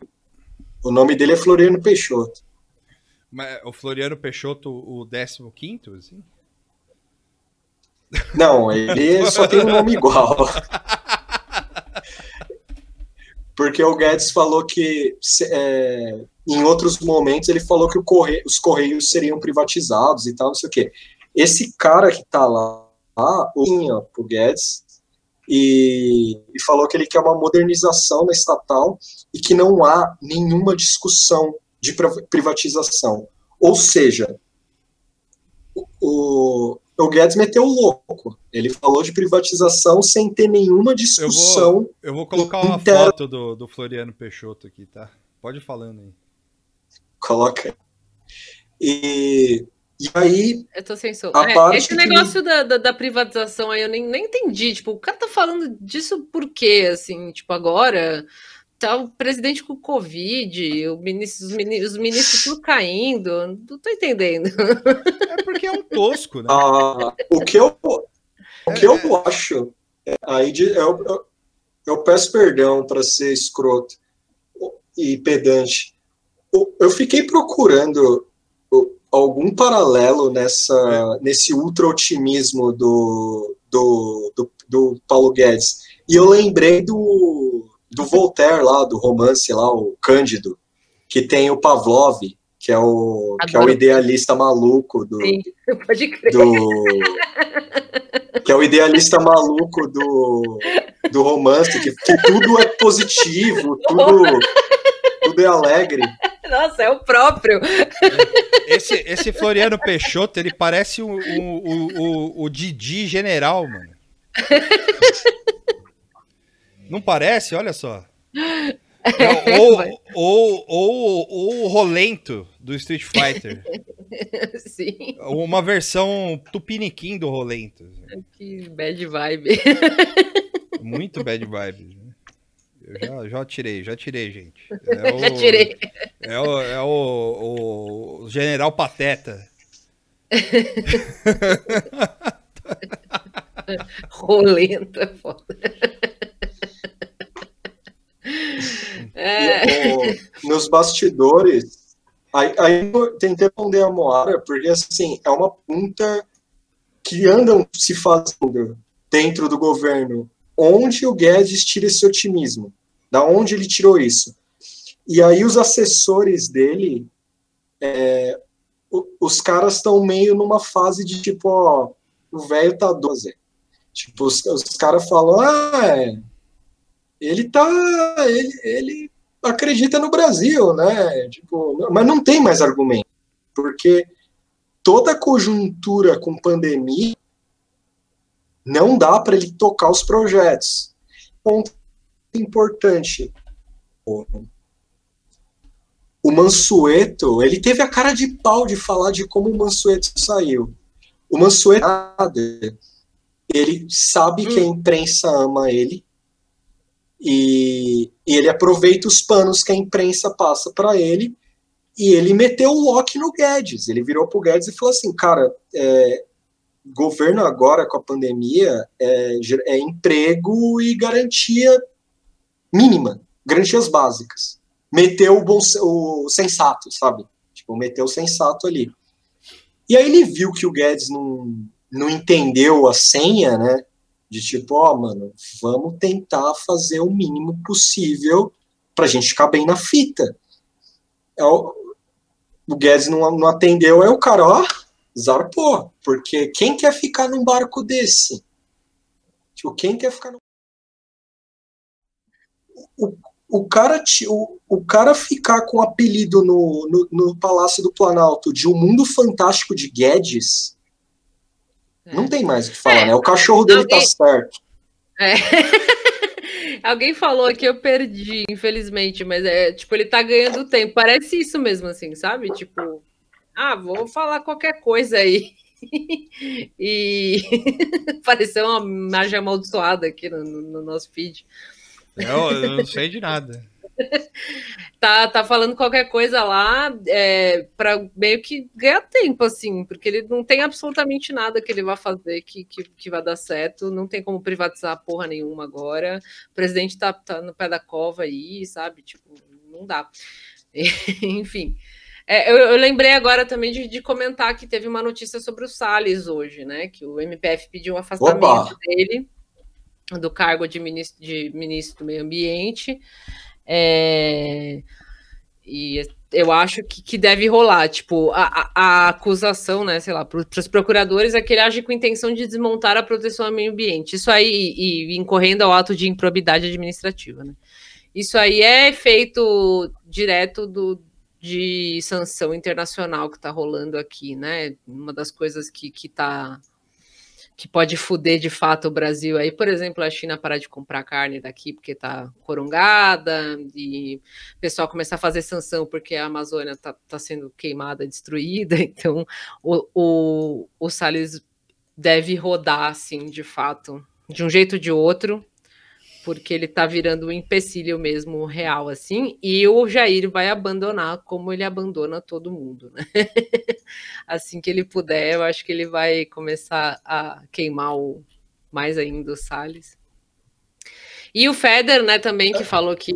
[SPEAKER 6] o nome dele é Floriano Peixoto.
[SPEAKER 1] Mas o Floriano Peixoto, o 15, assim?
[SPEAKER 6] Não, ele (laughs) só tem um nome igual. Porque o Guedes falou que é, em outros momentos ele falou que o corre- os Correios seriam privatizados e tal, não sei o quê. Esse cara que tá lá, lá o pro Guedes, e, e falou que ele quer uma modernização na estatal e que não há nenhuma discussão de pri- privatização. Ou seja, o- o, o Guedes meteu o louco. Ele falou de privatização sem ter nenhuma discussão.
[SPEAKER 1] Eu vou colocar uma foto do, do Floriano Peixoto aqui, tá? Pode ir falando aí.
[SPEAKER 6] Coloca. E, e aí,
[SPEAKER 5] Eu tô sem som.
[SPEAKER 6] A
[SPEAKER 5] É, esse
[SPEAKER 6] que-
[SPEAKER 5] negócio da, da, da privatização aí eu nem, nem entendi. Tipo, o cara tá falando disso por quê? Assim, tipo, agora tá o presidente com Covid, o ministro, os, ministros, os ministros tudo caindo. Não tô entendendo.
[SPEAKER 1] É porque é um tosco, né?
[SPEAKER 6] Ah, o que eu, o que eu acho, é, aí de, eu, eu, eu peço perdão para ser escroto e pedante. Eu, eu fiquei procurando algum paralelo nessa, nesse ultra otimismo do, do, do, do Paulo Guedes. E eu lembrei do, do Voltaire lá, do romance lá, o Cândido, que tem o Pavlov, que é o, que é o idealista maluco do,
[SPEAKER 5] Sim, (laughs) pode crer.
[SPEAKER 6] do que é o idealista maluco do, do romance, que, que tudo é positivo, (laughs) tudo, tudo é alegre.
[SPEAKER 5] Nossa, é o próprio.
[SPEAKER 1] Esse, esse Floriano Peixoto, ele parece o, o, o, o, o Didi general, mano. (laughs) Não parece? Olha só. (laughs) É, ou, ou, ou, ou o Rolento do Street Fighter. (laughs)
[SPEAKER 5] Sim,
[SPEAKER 1] Uma versão tupiniquim do Rolento.
[SPEAKER 5] que bad vibe.
[SPEAKER 1] Muito bad vibes. né? Eu já, já tirei, já tirei, gente. É (laughs) o,
[SPEAKER 5] Já tirei.
[SPEAKER 1] É o, é o, o General Pateta.
[SPEAKER 5] Rolento é foda. É,
[SPEAKER 6] E, o- nos bastidores, aí, aí eu tentei responder a Moara, porque assim, é uma pergunta que andam se fazendo dentro do governo. Onde o Guedes tira esse otimismo? Da onde ele tirou isso? E aí os assessores dele, é, os caras estão meio numa fase de tipo, ó, o velho tá 12. Tipo, os, os caras falam, ah, é, ele tá, ele, ele acredita no Brasil, né? Tipo, mas não tem mais argumento, porque toda a conjuntura com pandemia não dá para ele tocar os projetos. Ponto importante. O Mansueto, ele teve a cara de pau de falar de como o Mansueto saiu. O Mansueto, ele sabe que a imprensa ama ele, e, e ele aproveita os panos que a imprensa passa para ele e ele meteu o lock no Guedes. Ele virou pro Guedes e falou assim, cara, é, governo agora com a pandemia é, é emprego e garantia mínima, garantias básicas. Meteu o, bom, o sensato, sabe? Tipo, meteu o sensato ali. E aí ele viu que o Guedes não, não entendeu a senha, né? De tipo, ó, mano, vamos tentar fazer o mínimo possível pra gente ficar bem na fita. É o, o Guedes não, não atendeu, aí o cara, ó, zarpou. Porque quem quer ficar num barco desse? Tipo, quem quer ficar num... O, o, cara, o, o cara ficar com apelido no, no, no Palácio do Planalto de um mundo fantástico de Guedes, não tem mais o que falar, né? O cachorro dele tá
[SPEAKER 5] Alguém-
[SPEAKER 6] certo.
[SPEAKER 5] É. (laughs) Alguém falou aqui, eu perdi, infelizmente, mas é tipo, ele tá ganhando tempo. Parece isso mesmo, assim, sabe? Tipo, ah, vou falar qualquer coisa aí. (laughs) e (laughs) pareceu uma margem amaldiçoada aqui no, no- no nosso feed.
[SPEAKER 1] Eu, eu não sei de nada.
[SPEAKER 5] Tá, tá falando qualquer coisa lá é, para meio que ganhar tempo, assim, porque ele não tem absolutamente nada que ele vai fazer que, que, que vai dar certo, não tem como privatizar porra nenhuma agora. O presidente tá, tá no pé da cova aí, sabe? Tipo, não dá. (laughs) Enfim. É, eu, eu lembrei agora também de, de comentar que teve uma notícia sobre o Salles hoje, né? Que o MPF pediu um afastamento
[SPEAKER 6] Opa!
[SPEAKER 5] dele do cargo de ministro, de ministro do Meio Ambiente. É, e eu acho que, que deve rolar, tipo, a, a- acusação, né, sei lá, para os procuradores é que ele age com intenção de desmontar a proteção ao meio ambiente. Isso aí, e, e incorrendo ao ato de improbidade administrativa, né? Isso aí é efeito direto do, de sanção internacional que está rolando aqui, né? Uma das coisas que, que tá que pode fuder de fato o Brasil aí, por exemplo, a China parar de comprar carne daqui porque tá corongada e o pessoal começar a fazer sanção porque a Amazônia tá, tá sendo queimada, (laughs) destruída, então o, o, o Salles deve rodar assim, de fato, de um jeito ou de outro, porque ele tá virando um empecilho mesmo real, assim, e o Jair vai abandonar como ele abandona todo mundo, né? (laughs) assim que ele puder, eu acho que ele vai começar a queimar o, mais ainda o Salles. E o Feder, né, também, que falou que,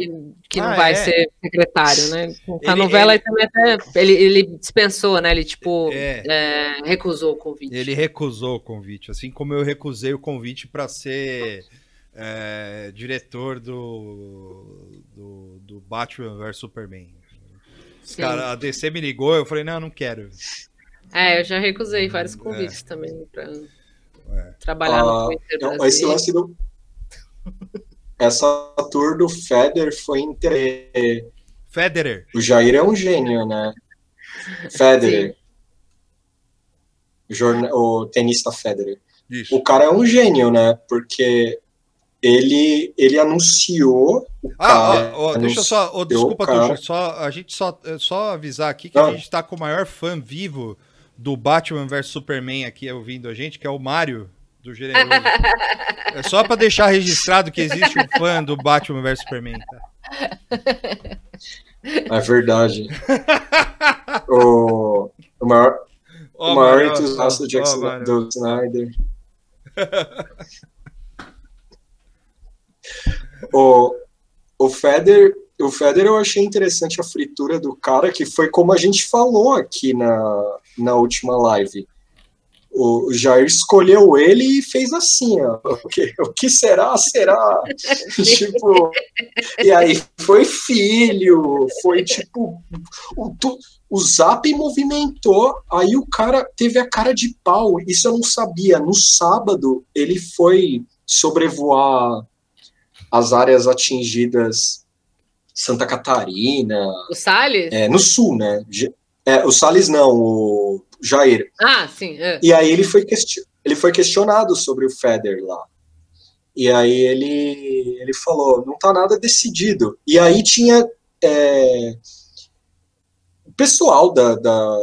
[SPEAKER 5] que não
[SPEAKER 1] Ah,
[SPEAKER 5] vai
[SPEAKER 1] é.
[SPEAKER 5] ser secretário, né? A
[SPEAKER 1] Ele-
[SPEAKER 5] novela
[SPEAKER 1] ele-
[SPEAKER 5] também até. Ele, ele dispensou, né? Ele, tipo,
[SPEAKER 1] É.
[SPEAKER 5] é, recusou o convite.
[SPEAKER 1] Ele recusou o convite, assim como eu recusei o convite para ser é, diretor do, do, do Batman vs Superman. Os cara, a DC me ligou, eu falei, não, não quero.
[SPEAKER 5] É, eu já recusei vários convites também para
[SPEAKER 1] É.
[SPEAKER 5] trabalhar
[SPEAKER 6] Ah,
[SPEAKER 5] no Twitter
[SPEAKER 6] Então,
[SPEAKER 5] Brasil.
[SPEAKER 6] esse lance do. Essa tour do Federer foi entre.
[SPEAKER 1] Federer.
[SPEAKER 6] O Jair é um gênio, né? Federer. O, jorna- o tenista Federer.
[SPEAKER 1] Isso.
[SPEAKER 6] O cara é um gênio, né? Porque ele, ele anunciou. O
[SPEAKER 1] Ah,
[SPEAKER 6] cara,
[SPEAKER 1] ó, ó, deixa eu só. ó, desculpa, Tuxo, só, a gente só, é só avisar aqui que
[SPEAKER 6] Não.
[SPEAKER 1] a gente tá com o maior fã vivo do Batman vs Superman aqui ouvindo a gente, que é o Mário do Generoso. (laughs) é só pra deixar registrado que existe um fã do Batman vs Superman. Tá?
[SPEAKER 6] É verdade. (laughs) o, o maior,
[SPEAKER 1] Ó,
[SPEAKER 6] o maior entusiasta do, Jack do Snyder. (laughs) o, o Feder, o Feder eu achei interessante a fritura do cara, que foi como a gente falou aqui na, na última live. O Jair escolheu ele e fez assim, ó. (laughs) O que, o que será, será. (laughs) tipo, e aí foi filho, foi tipo. O, o Zap movimentou, aí o cara teve a cara de pau. Isso eu não sabia. No sábado, ele foi sobrevoar as áreas atingidas Santa Catarina,
[SPEAKER 5] O Salles?
[SPEAKER 6] é, no sul, né? É, o Salles não, o Jair.
[SPEAKER 5] Ah, sim. é.
[SPEAKER 6] E aí ele foi, ele foi questionado sobre o Feder lá. E aí ele, ele falou, não tá nada decidido. E aí tinha é, pessoal da... da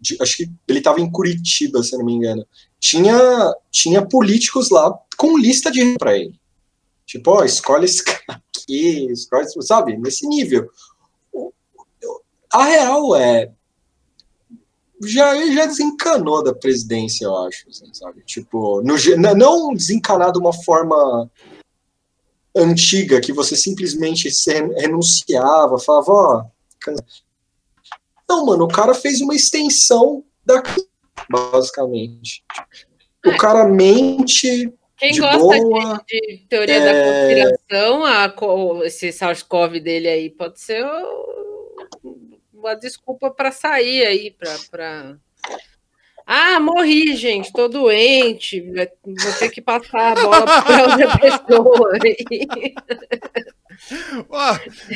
[SPEAKER 6] de- acho que ele estava em Curitiba, se eu não me engano. Tinha, tinha políticos lá com lista de para ele. Tipo, ó, escolhe esse (laughs) cara aqui, escolhe, sabe? Nesse nível. A real é, já, já desencanou da presidência, eu acho, assim, sabe? Tipo, no, não desencanar de uma forma antiga, que você simplesmente se ren- renunciava, falava, ó. Não, mano, o cara fez uma extensão da basicamente. O cara mente
[SPEAKER 5] Quem
[SPEAKER 6] de
[SPEAKER 5] gosta
[SPEAKER 6] boa.
[SPEAKER 5] de, de teoria
[SPEAKER 6] é-
[SPEAKER 5] da conspiração, a esse SARS-CoV dele aí pode ser uma desculpa para sair aí, para. Ah, morri, gente, tô doente, vou ter que passar a bola para outra (laughs) pessoa.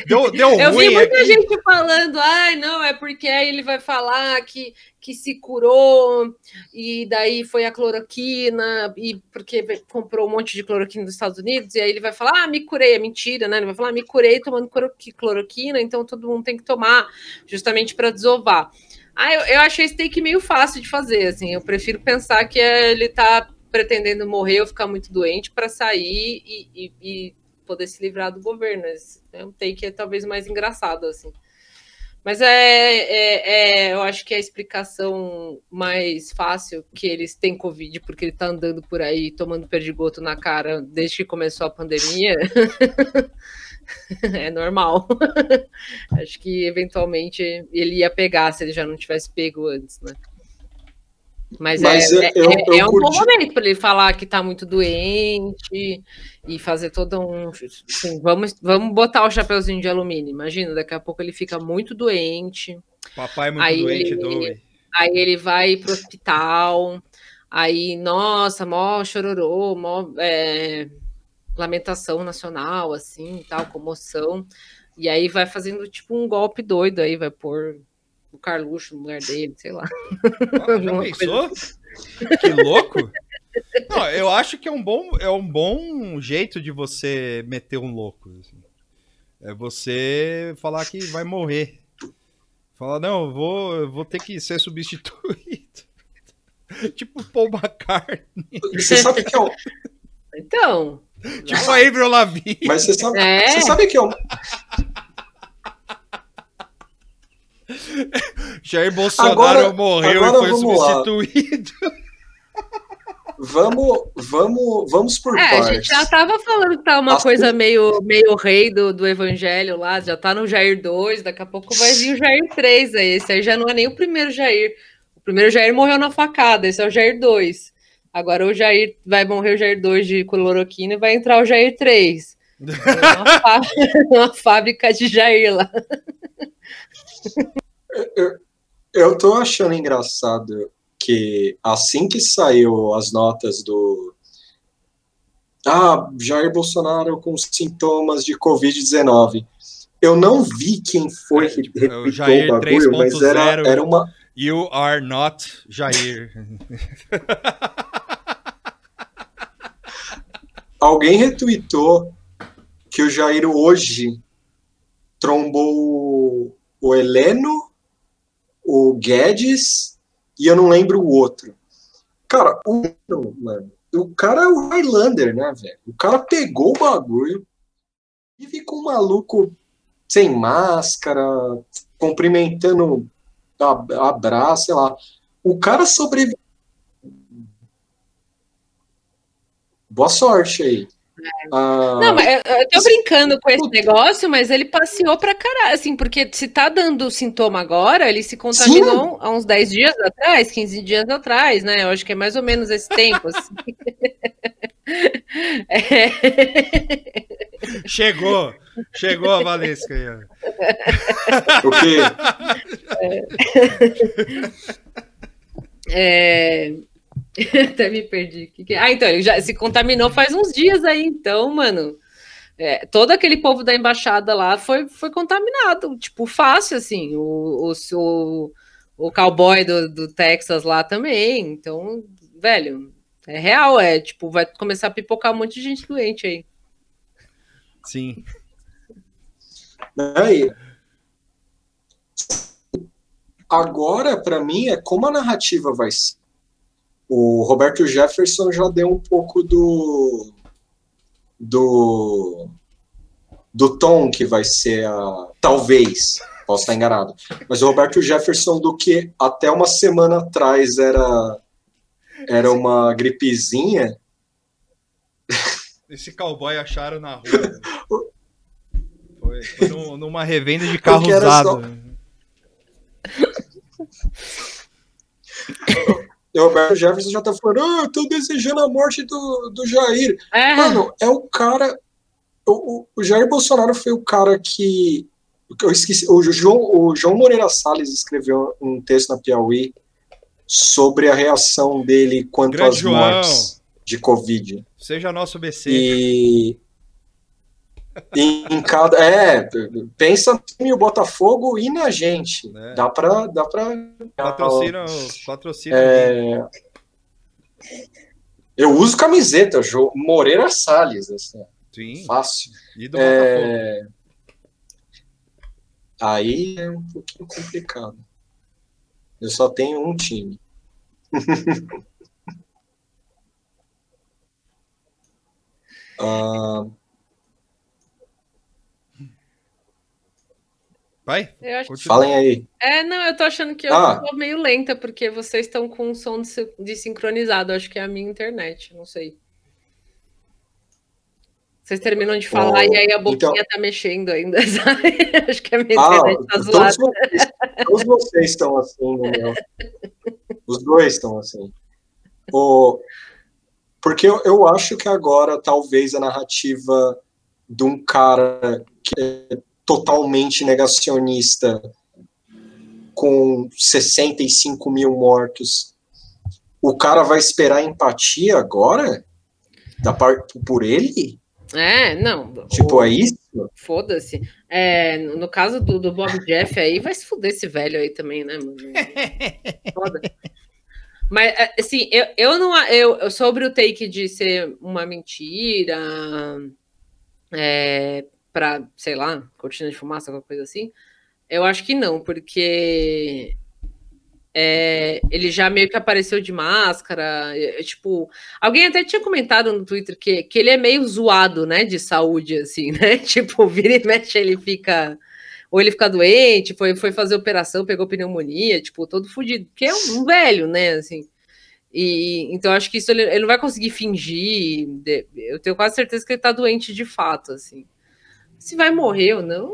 [SPEAKER 1] Deu, deu
[SPEAKER 5] Eu vi
[SPEAKER 1] ruim
[SPEAKER 5] muita
[SPEAKER 1] aqui.
[SPEAKER 5] gente falando, ai, não, é porque aí ele vai falar que, que se curou e daí foi a cloroquina, e porque comprou um monte de cloroquina dos Estados Unidos, e aí ele vai falar, ah, me curei, é mentira, né? Ele vai falar, me curei tomando cloroqui- cloroquina, então todo mundo tem que tomar, justamente para desovar. Ah, eu, eu achei esse take meio fácil de fazer, assim, eu prefiro pensar que é- ele tá pretendendo morrer ou ficar muito doente para sair e- e- e poder se livrar do governo. É um take é talvez mais engraçado, assim. Mas é, é- é- eu acho que a explicação mais fácil que eles têm Covid, porque ele tá andando por aí tomando perdigoto na cara desde que começou a pandemia. (laughs) é normal. (laughs) acho que eventualmente ele ia pegar se ele já não tivesse pego antes, né? Mas,
[SPEAKER 6] Mas
[SPEAKER 5] é,
[SPEAKER 6] eu-
[SPEAKER 5] é-
[SPEAKER 6] eu
[SPEAKER 5] é um bom
[SPEAKER 6] curti-
[SPEAKER 5] momento para ele falar que tá muito doente e fazer todo um. assim, vamos, vamos botar o chapeuzinho de alumínio. Imagina, daqui a pouco ele fica muito doente,
[SPEAKER 1] Papai é muito
[SPEAKER 5] Aí
[SPEAKER 1] doente,
[SPEAKER 5] ele-
[SPEAKER 1] doe.
[SPEAKER 5] aí ele vai pro hospital, aí, nossa, mó chororô, mó é, lamentação nacional, assim, tal, comoção. E aí vai fazendo tipo um golpe doido aí, vai pôr o Carluxo no lugar dele, sei lá.
[SPEAKER 1] Ó, já (laughs) pensou? Que louco! Não, eu acho que é um bom, é um bom jeito de você meter um louco. assim. É você falar que vai morrer. Falar, não, eu vou, eu vou ter que ser substituído. (laughs) tipo Paul McCartney.
[SPEAKER 6] Você sabe que é o,
[SPEAKER 5] Então,
[SPEAKER 1] Tipo a Avril Lavigne.
[SPEAKER 6] Mas você sabe,
[SPEAKER 5] É.
[SPEAKER 6] você sabe que eu,
[SPEAKER 1] Jair Bolsonaro
[SPEAKER 6] Agora-
[SPEAKER 1] morreu
[SPEAKER 6] agora
[SPEAKER 1] e foi substituído.
[SPEAKER 6] vamos, vamos, vamos por
[SPEAKER 5] É, a
[SPEAKER 6] partes.
[SPEAKER 5] gente já tava falando que tá uma
[SPEAKER 6] As
[SPEAKER 5] coisa meio, meio rei do, do evangelho lá, já tá no Jair 2, daqui a pouco vai vir o Jair 3 aí. Esse aí já não é nem o primeiro Jair. O primeiro Jair morreu na facada, esse é o Jair 2. Agora o Jair vai morrer o Jair 2 de cloroquina e vai entrar o Jair 3. É uma, fá- uma fábrica de Jair lá.
[SPEAKER 6] Eu tô achando engraçado que assim que saiu as notas do ah, Jair Bolsonaro com sintomas de Covid-19, eu não vi quem foi que
[SPEAKER 1] é o
[SPEAKER 6] repitou o bagulho, mas era,
[SPEAKER 1] 3.0.
[SPEAKER 6] era uma
[SPEAKER 1] You are not Jair.
[SPEAKER 6] alguém retweetou que o Jair hoje trombou o- Heleno, o Guedes e eu não lembro o outro. Cara, o, mano, o cara é o Highlander, né, velho? O cara pegou o bagulho e ficou um maluco sem máscara, cumprimentando abraço, sei lá. O cara sobreviveu. Boa sorte aí. Ah,
[SPEAKER 5] Não, mas eu, eu tô brincando com esse negócio, mas ele passeou pra caralho, assim, porque se tá dando sintoma agora, ele se contaminou há uns 10 dias atrás, 15 dias atrás, né? Eu acho que é mais ou menos esse tempo, assim. (laughs) É.
[SPEAKER 1] Chegou. Chegou a Valesca aí. ó.
[SPEAKER 6] o quê?
[SPEAKER 5] É, (laughs) Até me perdi. Que- Ah, então, ele já se contaminou faz uns dias aí, então, mano. é, todo aquele povo da embaixada lá foi, foi contaminado, tipo, fácil, assim. O, o, o, o cowboy do, do Texas lá também. Então, velho, é real, é tipo, vai começar a pipocar um monte de gente doente aí.
[SPEAKER 1] Sim.
[SPEAKER 6] Aí, agora, para mim, é como a narrativa vai ser. O Roberto Jefferson já deu um pouco do do do tom que vai ser a talvez posso estar enganado, mas o Roberto Jefferson do que até uma semana atrás era era uma gripezinha,
[SPEAKER 1] Esse cowboy acharam na rua. Foi, foi num- numa revenda de carro
[SPEAKER 6] Porque era
[SPEAKER 1] usado. (laughs)
[SPEAKER 6] e o Roberto Jefferson já tá falando, ah, eu tô desejando a morte do, do Jair.
[SPEAKER 5] É,
[SPEAKER 6] Mano, é o cara. O, o- Jair Bolsonaro foi o cara que. Eu esqueci. O João, o João Moreira Salles escreveu um texto na Piauí sobre a reação dele quanto
[SPEAKER 1] Grande
[SPEAKER 6] às
[SPEAKER 1] João.
[SPEAKER 6] mortes de Covid.
[SPEAKER 1] Seja nosso BC.
[SPEAKER 6] E. em cada. É, pensa no time, o Botafogo e na gente.
[SPEAKER 1] É.
[SPEAKER 6] Dá pra. Dá pra
[SPEAKER 1] Patrocina, patrocina.
[SPEAKER 6] é, eu uso camiseta, Jo- Moreira Salles, assim,
[SPEAKER 1] Sim.
[SPEAKER 6] fácil.
[SPEAKER 1] E do Botafogo.
[SPEAKER 6] É, Aí é um pouquinho complicado. Eu só tenho um time. (laughs) Ah,
[SPEAKER 1] Vai?
[SPEAKER 5] eu acho
[SPEAKER 1] Continua.
[SPEAKER 6] falem aí.
[SPEAKER 5] É, não, eu tô achando que eu
[SPEAKER 6] Ah.
[SPEAKER 5] tô meio lenta, porque vocês estão com um som de- desincronizado. Acho que é a minha internet, não sei. Vocês terminam de falar
[SPEAKER 6] Oh,
[SPEAKER 5] e aí a boquinha
[SPEAKER 6] então-
[SPEAKER 5] tá mexendo ainda, (laughs) sabe? Acho que a minha
[SPEAKER 6] Ah,
[SPEAKER 5] internet tá zoada.
[SPEAKER 6] todos vocês, todos vocês estão assim, meu. Os dois estão assim. O, porque eu, eu acho que agora talvez a narrativa de um cara que é totalmente negacionista, com 65 mil mortos, o cara vai esperar empatia agora? Da parte por ele?
[SPEAKER 5] É, não.
[SPEAKER 6] Tipo,
[SPEAKER 5] o-
[SPEAKER 6] é isso?
[SPEAKER 5] Foda-se. É, no no caso do, do Bob Jeff aí, vai se fuder esse velho aí também, né, mano? (laughs) Foda. Mas, é, assim, eu, eu não. Eu- sobre o take de ser uma mentira, é, pra, sei lá, cortina de fumaça, alguma coisa assim, eu acho que não, porque É, ele já meio que apareceu de máscara. é, tipo, alguém até tinha comentado no Twitter que, que ele é meio zoado, né? De saúde, assim, né? (laughs) Tipo, vira e mexe, ele fica. Ou ele fica doente, foi, foi fazer operação, pegou pneumonia, tipo, todo fudido. Que é um, velho, né? Assim. E então acho que isso ele, ele não vai conseguir fingir. eu tenho quase certeza que ele tá doente de fato, assim. Se vai morrer ou não,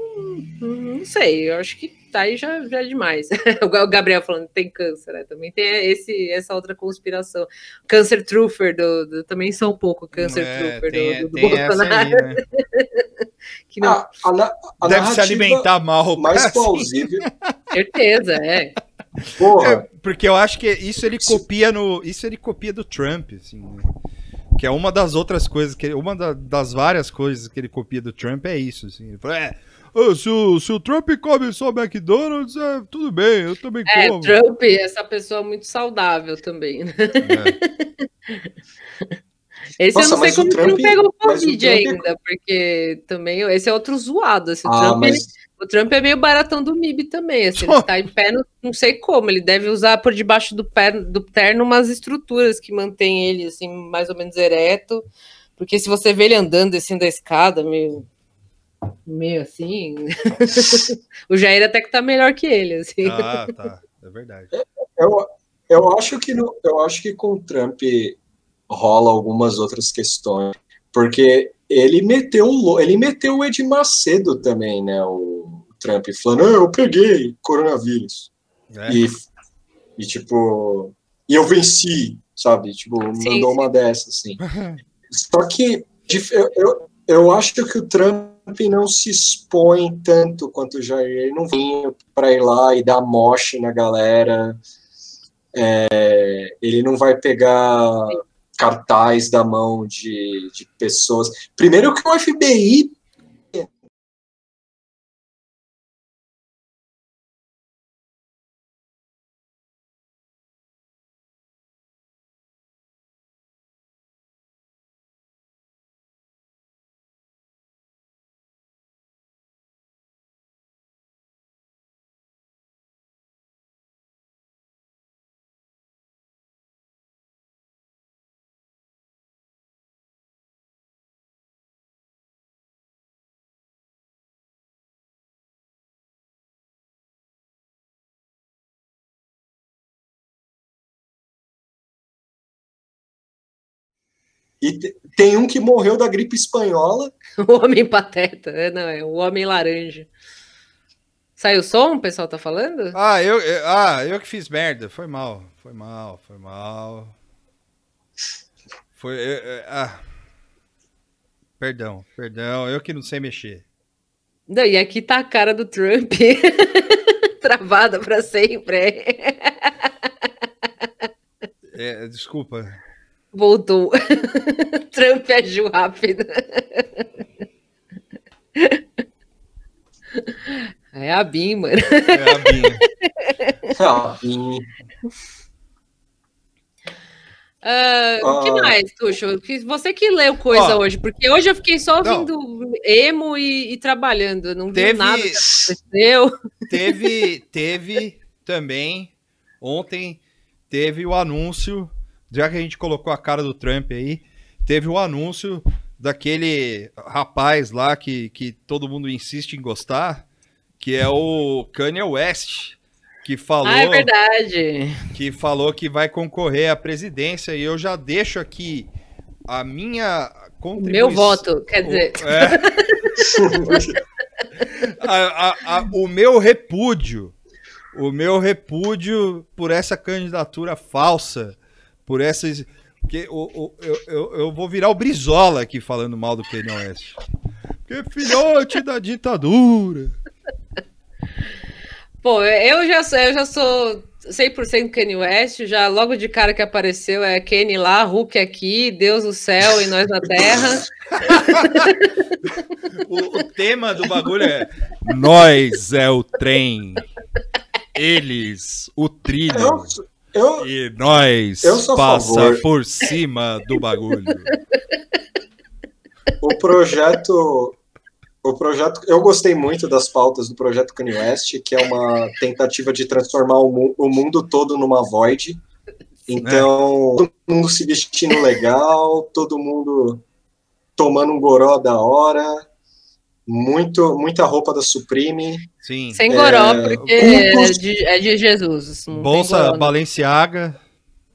[SPEAKER 5] não sei. Eu acho que tá aí já, já é demais. (laughs) o Gabriel falando que tem câncer, né? Também tem esse, essa outra conspiração. Câncer truther do, do- também são um pouco câncer
[SPEAKER 1] É,
[SPEAKER 5] truther
[SPEAKER 1] tem,
[SPEAKER 5] do, do
[SPEAKER 1] tem
[SPEAKER 5] Bolsonaro.
[SPEAKER 1] aí, né? (laughs)
[SPEAKER 5] Que não,
[SPEAKER 6] Ah, a, na- a
[SPEAKER 1] Deve se alimentar mal.
[SPEAKER 6] mais
[SPEAKER 1] assim.
[SPEAKER 6] plausível.
[SPEAKER 5] certeza, é.
[SPEAKER 6] Porra,
[SPEAKER 1] É, porque eu acho que isso ele copia no. Isso ele copia do Trump, assim, né? Que é uma das outras coisas, que ele- uma da- das várias coisas que ele copia do Trump é isso, assim. Ele fala, é, se, o, se o Trump come só McDonald's, é, tudo bem, eu também
[SPEAKER 5] É,
[SPEAKER 1] como.
[SPEAKER 5] Trump, essa pessoa muito saudável também. né?
[SPEAKER 1] É. (laughs)
[SPEAKER 5] Esse
[SPEAKER 6] Nossa,
[SPEAKER 5] eu não sei como que não
[SPEAKER 6] Trump-
[SPEAKER 5] pegou Covid
[SPEAKER 6] Trump é-
[SPEAKER 5] ainda, porque também esse é outro zoado. Esse
[SPEAKER 6] ah,
[SPEAKER 5] Trump, ele-
[SPEAKER 6] mas
[SPEAKER 5] o Trump é meio baratão do MIB também. Assim, ele tá em pé, no- não sei como. Ele deve usar por debaixo do, pé, do terno umas estruturas que mantêm ele assim, mais ou menos ereto. Porque se você vê ele andando descendo a escada, meio. Meio assim. (laughs) o Jair até que tá melhor que ele, assim.
[SPEAKER 1] Ah, tá. É verdade.
[SPEAKER 6] eu, eu acho que no, eu acho que com o Trump rola algumas outras questões, porque ele meteu ele meteu o Ed Macedo também, né? O Trump falando, "Ah, eu peguei coronavírus.
[SPEAKER 1] É.
[SPEAKER 6] E, e tipo, e eu venci, sabe? Tipo,
[SPEAKER 5] Sim,
[SPEAKER 6] mandou
[SPEAKER 5] sim.
[SPEAKER 6] uma dessas, assim. (laughs) Só que eu, eu, eu acho que o Trump não se expõe tanto quanto o Jair. Ele não vinha para ir lá e dar moche na galera. É, ele não vai pegar cartaz da mão de, de pessoas. Primeiro que o FBI e te- tem um que morreu da gripe espanhola. (laughs)
[SPEAKER 5] O homem pateta, é, não, é o homem laranja. Saiu o som, o pessoal tá falando?
[SPEAKER 1] Ah, eu, eu- ah, eu que fiz merda. Foi mal. Foi mal, foi mal. Foi. eu- eu- ah. Perdão, perdão. Eu que não sei mexer.
[SPEAKER 5] Não, e aqui tá a cara do Trump (laughs) travada pra sempre.
[SPEAKER 1] É, desculpa.
[SPEAKER 5] Voltou. (laughs) Trump agiu rápido. É a Bim, mano.
[SPEAKER 1] É a Binha.
[SPEAKER 6] Ah, e-
[SPEAKER 5] Ah, O que
[SPEAKER 6] Ah.
[SPEAKER 5] mais, Tuxo? Você que leu coisa
[SPEAKER 1] Ó.
[SPEAKER 5] hoje, porque hoje eu fiquei só
[SPEAKER 1] Não.
[SPEAKER 5] ouvindo emo e, e trabalhando. Não vi
[SPEAKER 1] Teve-
[SPEAKER 5] nada que aconteceu. (laughs)
[SPEAKER 1] Teve, teve também, ontem, teve o anúncio, já que a gente colocou a cara do Trump aí, teve o anúncio daquele rapaz lá que, que todo mundo insiste em gostar, que é o Kanye West, que falou,
[SPEAKER 5] Ah, é verdade.
[SPEAKER 1] que falou que vai concorrer à presidência, e eu já deixo aqui a minha
[SPEAKER 5] O
[SPEAKER 1] contribuição.
[SPEAKER 5] meu voto, quer dizer,
[SPEAKER 1] É. (laughs) A- a- a- o meu repúdio, o meu repúdio por essa candidatura falsa, por essas. Porque o, o- eu, eu, eu vou virar o Brizola aqui falando mal do Kanye West. Porque filhote da ditadura. (laughs)
[SPEAKER 5] Pô, eu já, sou- eu já sou 100% Kanye West, já logo de cara que apareceu é Kanye lá, Hulk aqui, Deus no céu e nós na terra. (laughs)
[SPEAKER 1] O, o tema do bagulho é Nós é o trem, eles o trilho.
[SPEAKER 6] Eu, eu,
[SPEAKER 1] E nós
[SPEAKER 6] Eu
[SPEAKER 1] passa
[SPEAKER 6] favor.
[SPEAKER 1] por cima do bagulho.
[SPEAKER 6] o projeto o projeto, eu gostei muito das pautas do projeto Kanye West, que é uma tentativa de transformar o, mu- o mundo todo numa void. Então, todo mundo se vestindo legal, todo mundo tomando um goró da hora, muito, muita roupa da Supreme.
[SPEAKER 1] Sim.
[SPEAKER 5] Sem goró,
[SPEAKER 6] É,
[SPEAKER 5] porque é de, é de Jesus. não tem
[SPEAKER 1] Bolsa
[SPEAKER 5] goró, não.
[SPEAKER 1] Balenciaga.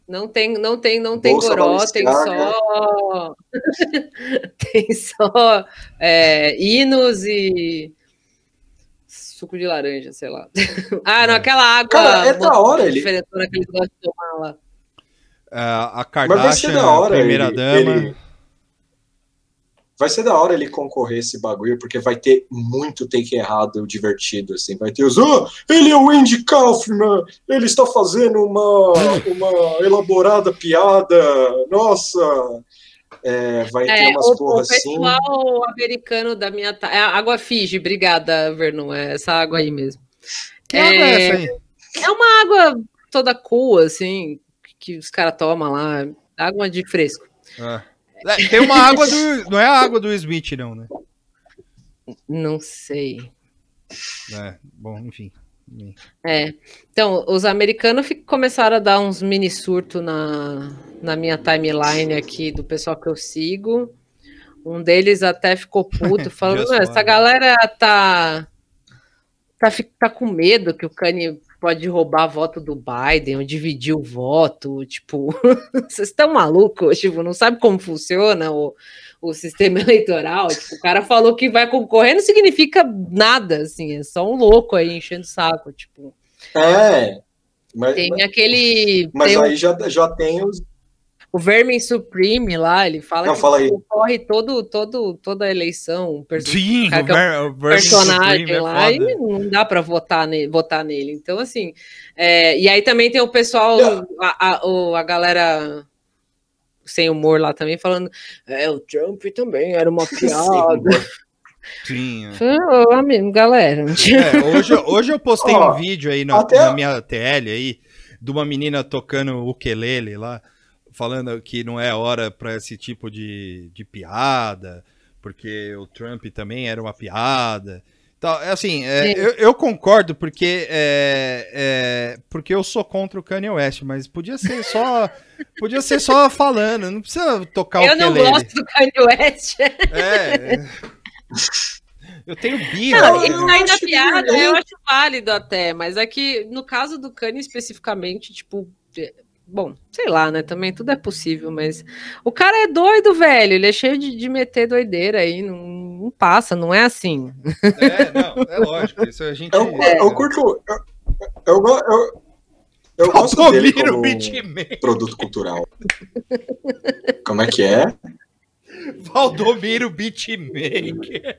[SPEAKER 5] Não tem, não tem, não tem
[SPEAKER 6] Bolsa
[SPEAKER 5] goró, tem
[SPEAKER 6] Balenciaga.
[SPEAKER 5] só. (laughs) tem só é, hinos e suco de laranja, sei lá. (laughs) ah, não,
[SPEAKER 1] É.
[SPEAKER 5] aquela água.
[SPEAKER 6] Cara, é da hora ele-
[SPEAKER 5] diferentona que eles gostam de tomar lá.
[SPEAKER 1] é, a
[SPEAKER 6] Mas vai ser
[SPEAKER 1] Kardashian,
[SPEAKER 6] da hora
[SPEAKER 1] primeira
[SPEAKER 6] ele-
[SPEAKER 1] dama.
[SPEAKER 6] ele- Vai ser da hora ele concorrer esse bagulho, porque vai ter muito take errado divertido, assim. Vai ter os, ah, ele é o Andy Kaufman, ele está fazendo uma, uma elaborada piada, nossa. É, vai ter
[SPEAKER 5] É,
[SPEAKER 6] umas
[SPEAKER 5] o, o
[SPEAKER 6] porra assim.
[SPEAKER 5] pessoal americano da minha. ta- É água Fiji, obrigada, Vernon. É essa água aí mesmo.
[SPEAKER 1] Que água é essa aí?
[SPEAKER 5] É uma água toda cool, assim, que os caras tomam lá. Água de fresco.
[SPEAKER 1] É. É, Tem uma água do. (laughs) Não é a água do Smith, não, né?
[SPEAKER 5] Não sei.
[SPEAKER 1] É, bom, enfim.
[SPEAKER 5] É. Então, os americanos começaram a dar uns mini surto na, na minha timeline aqui do pessoal que eu sigo. Um deles até ficou puto, (laughs) falando:
[SPEAKER 1] Just
[SPEAKER 5] "Não, essa
[SPEAKER 1] one."
[SPEAKER 5] galera tá, tá, tá com medo que o Kanye pode roubar voto do Biden ou dividir o voto. Tipo, (laughs) vocês estão malucos? Tipo, não sabe como funciona o, o sistema (laughs) eleitoral? Tipo, o cara falou que vai concorrer, não significa nada, assim, é só um louco aí enchendo o saco. Tipo,
[SPEAKER 6] É. Mas,
[SPEAKER 5] tem aquele.
[SPEAKER 6] mas
[SPEAKER 5] tem
[SPEAKER 6] aí já, já tem os.
[SPEAKER 5] O Vermin Supreme lá, ele fala
[SPEAKER 6] Não,
[SPEAKER 5] que
[SPEAKER 6] fala aí.
[SPEAKER 5] corre todo, todo, toda a eleição, perso-
[SPEAKER 1] Sim, o
[SPEAKER 5] é
[SPEAKER 1] Ver- o Vermin
[SPEAKER 5] personagem
[SPEAKER 1] Supreme é
[SPEAKER 5] lá, e
[SPEAKER 1] foda.
[SPEAKER 5] não dá para votar, ne votar nele. Então, assim, é, e aí também tem o pessoal, a, a, o- a galera sem humor lá também, falando, é, o Trump também era uma (laughs) piada.
[SPEAKER 1] Sim, é.
[SPEAKER 5] Ô, amigo, galera.
[SPEAKER 1] É, hoje, hoje eu postei
[SPEAKER 6] Ó,
[SPEAKER 1] um vídeo aí na,
[SPEAKER 6] até-
[SPEAKER 1] na minha TL aí, de uma menina tocando ukulele lá, falando que não é hora para esse tipo de, de piada, porque o Trump também era uma piada. Então, é assim, é, eu, eu concordo porque é, é, porque eu sou contra o Kanye West, mas podia ser só (laughs) podia ser só falando, não precisa tocar
[SPEAKER 5] Eu
[SPEAKER 1] o
[SPEAKER 5] não
[SPEAKER 1] ukulele.
[SPEAKER 5] gosto do Kanye West.
[SPEAKER 1] É. Eu tenho birra.
[SPEAKER 5] Não,
[SPEAKER 1] né?
[SPEAKER 5] isso aí da
[SPEAKER 6] acho
[SPEAKER 5] piada
[SPEAKER 6] que-
[SPEAKER 5] eu acho válido até, mas é que no caso do Kanye especificamente, tipo, é, bom, sei lá, né? Também tudo é possível, mas o cara é doido, velho. Ele é cheio de, de meter doideira aí, não, não passa, não é assim.
[SPEAKER 1] É, não, é lógico. Isso a gente.
[SPEAKER 6] Eu, eu curto. Eu, eu, eu, eu gosto dele
[SPEAKER 1] Valdomiro
[SPEAKER 6] como produto cultural. Como é que é?
[SPEAKER 1] Valdomiro Beatmaker.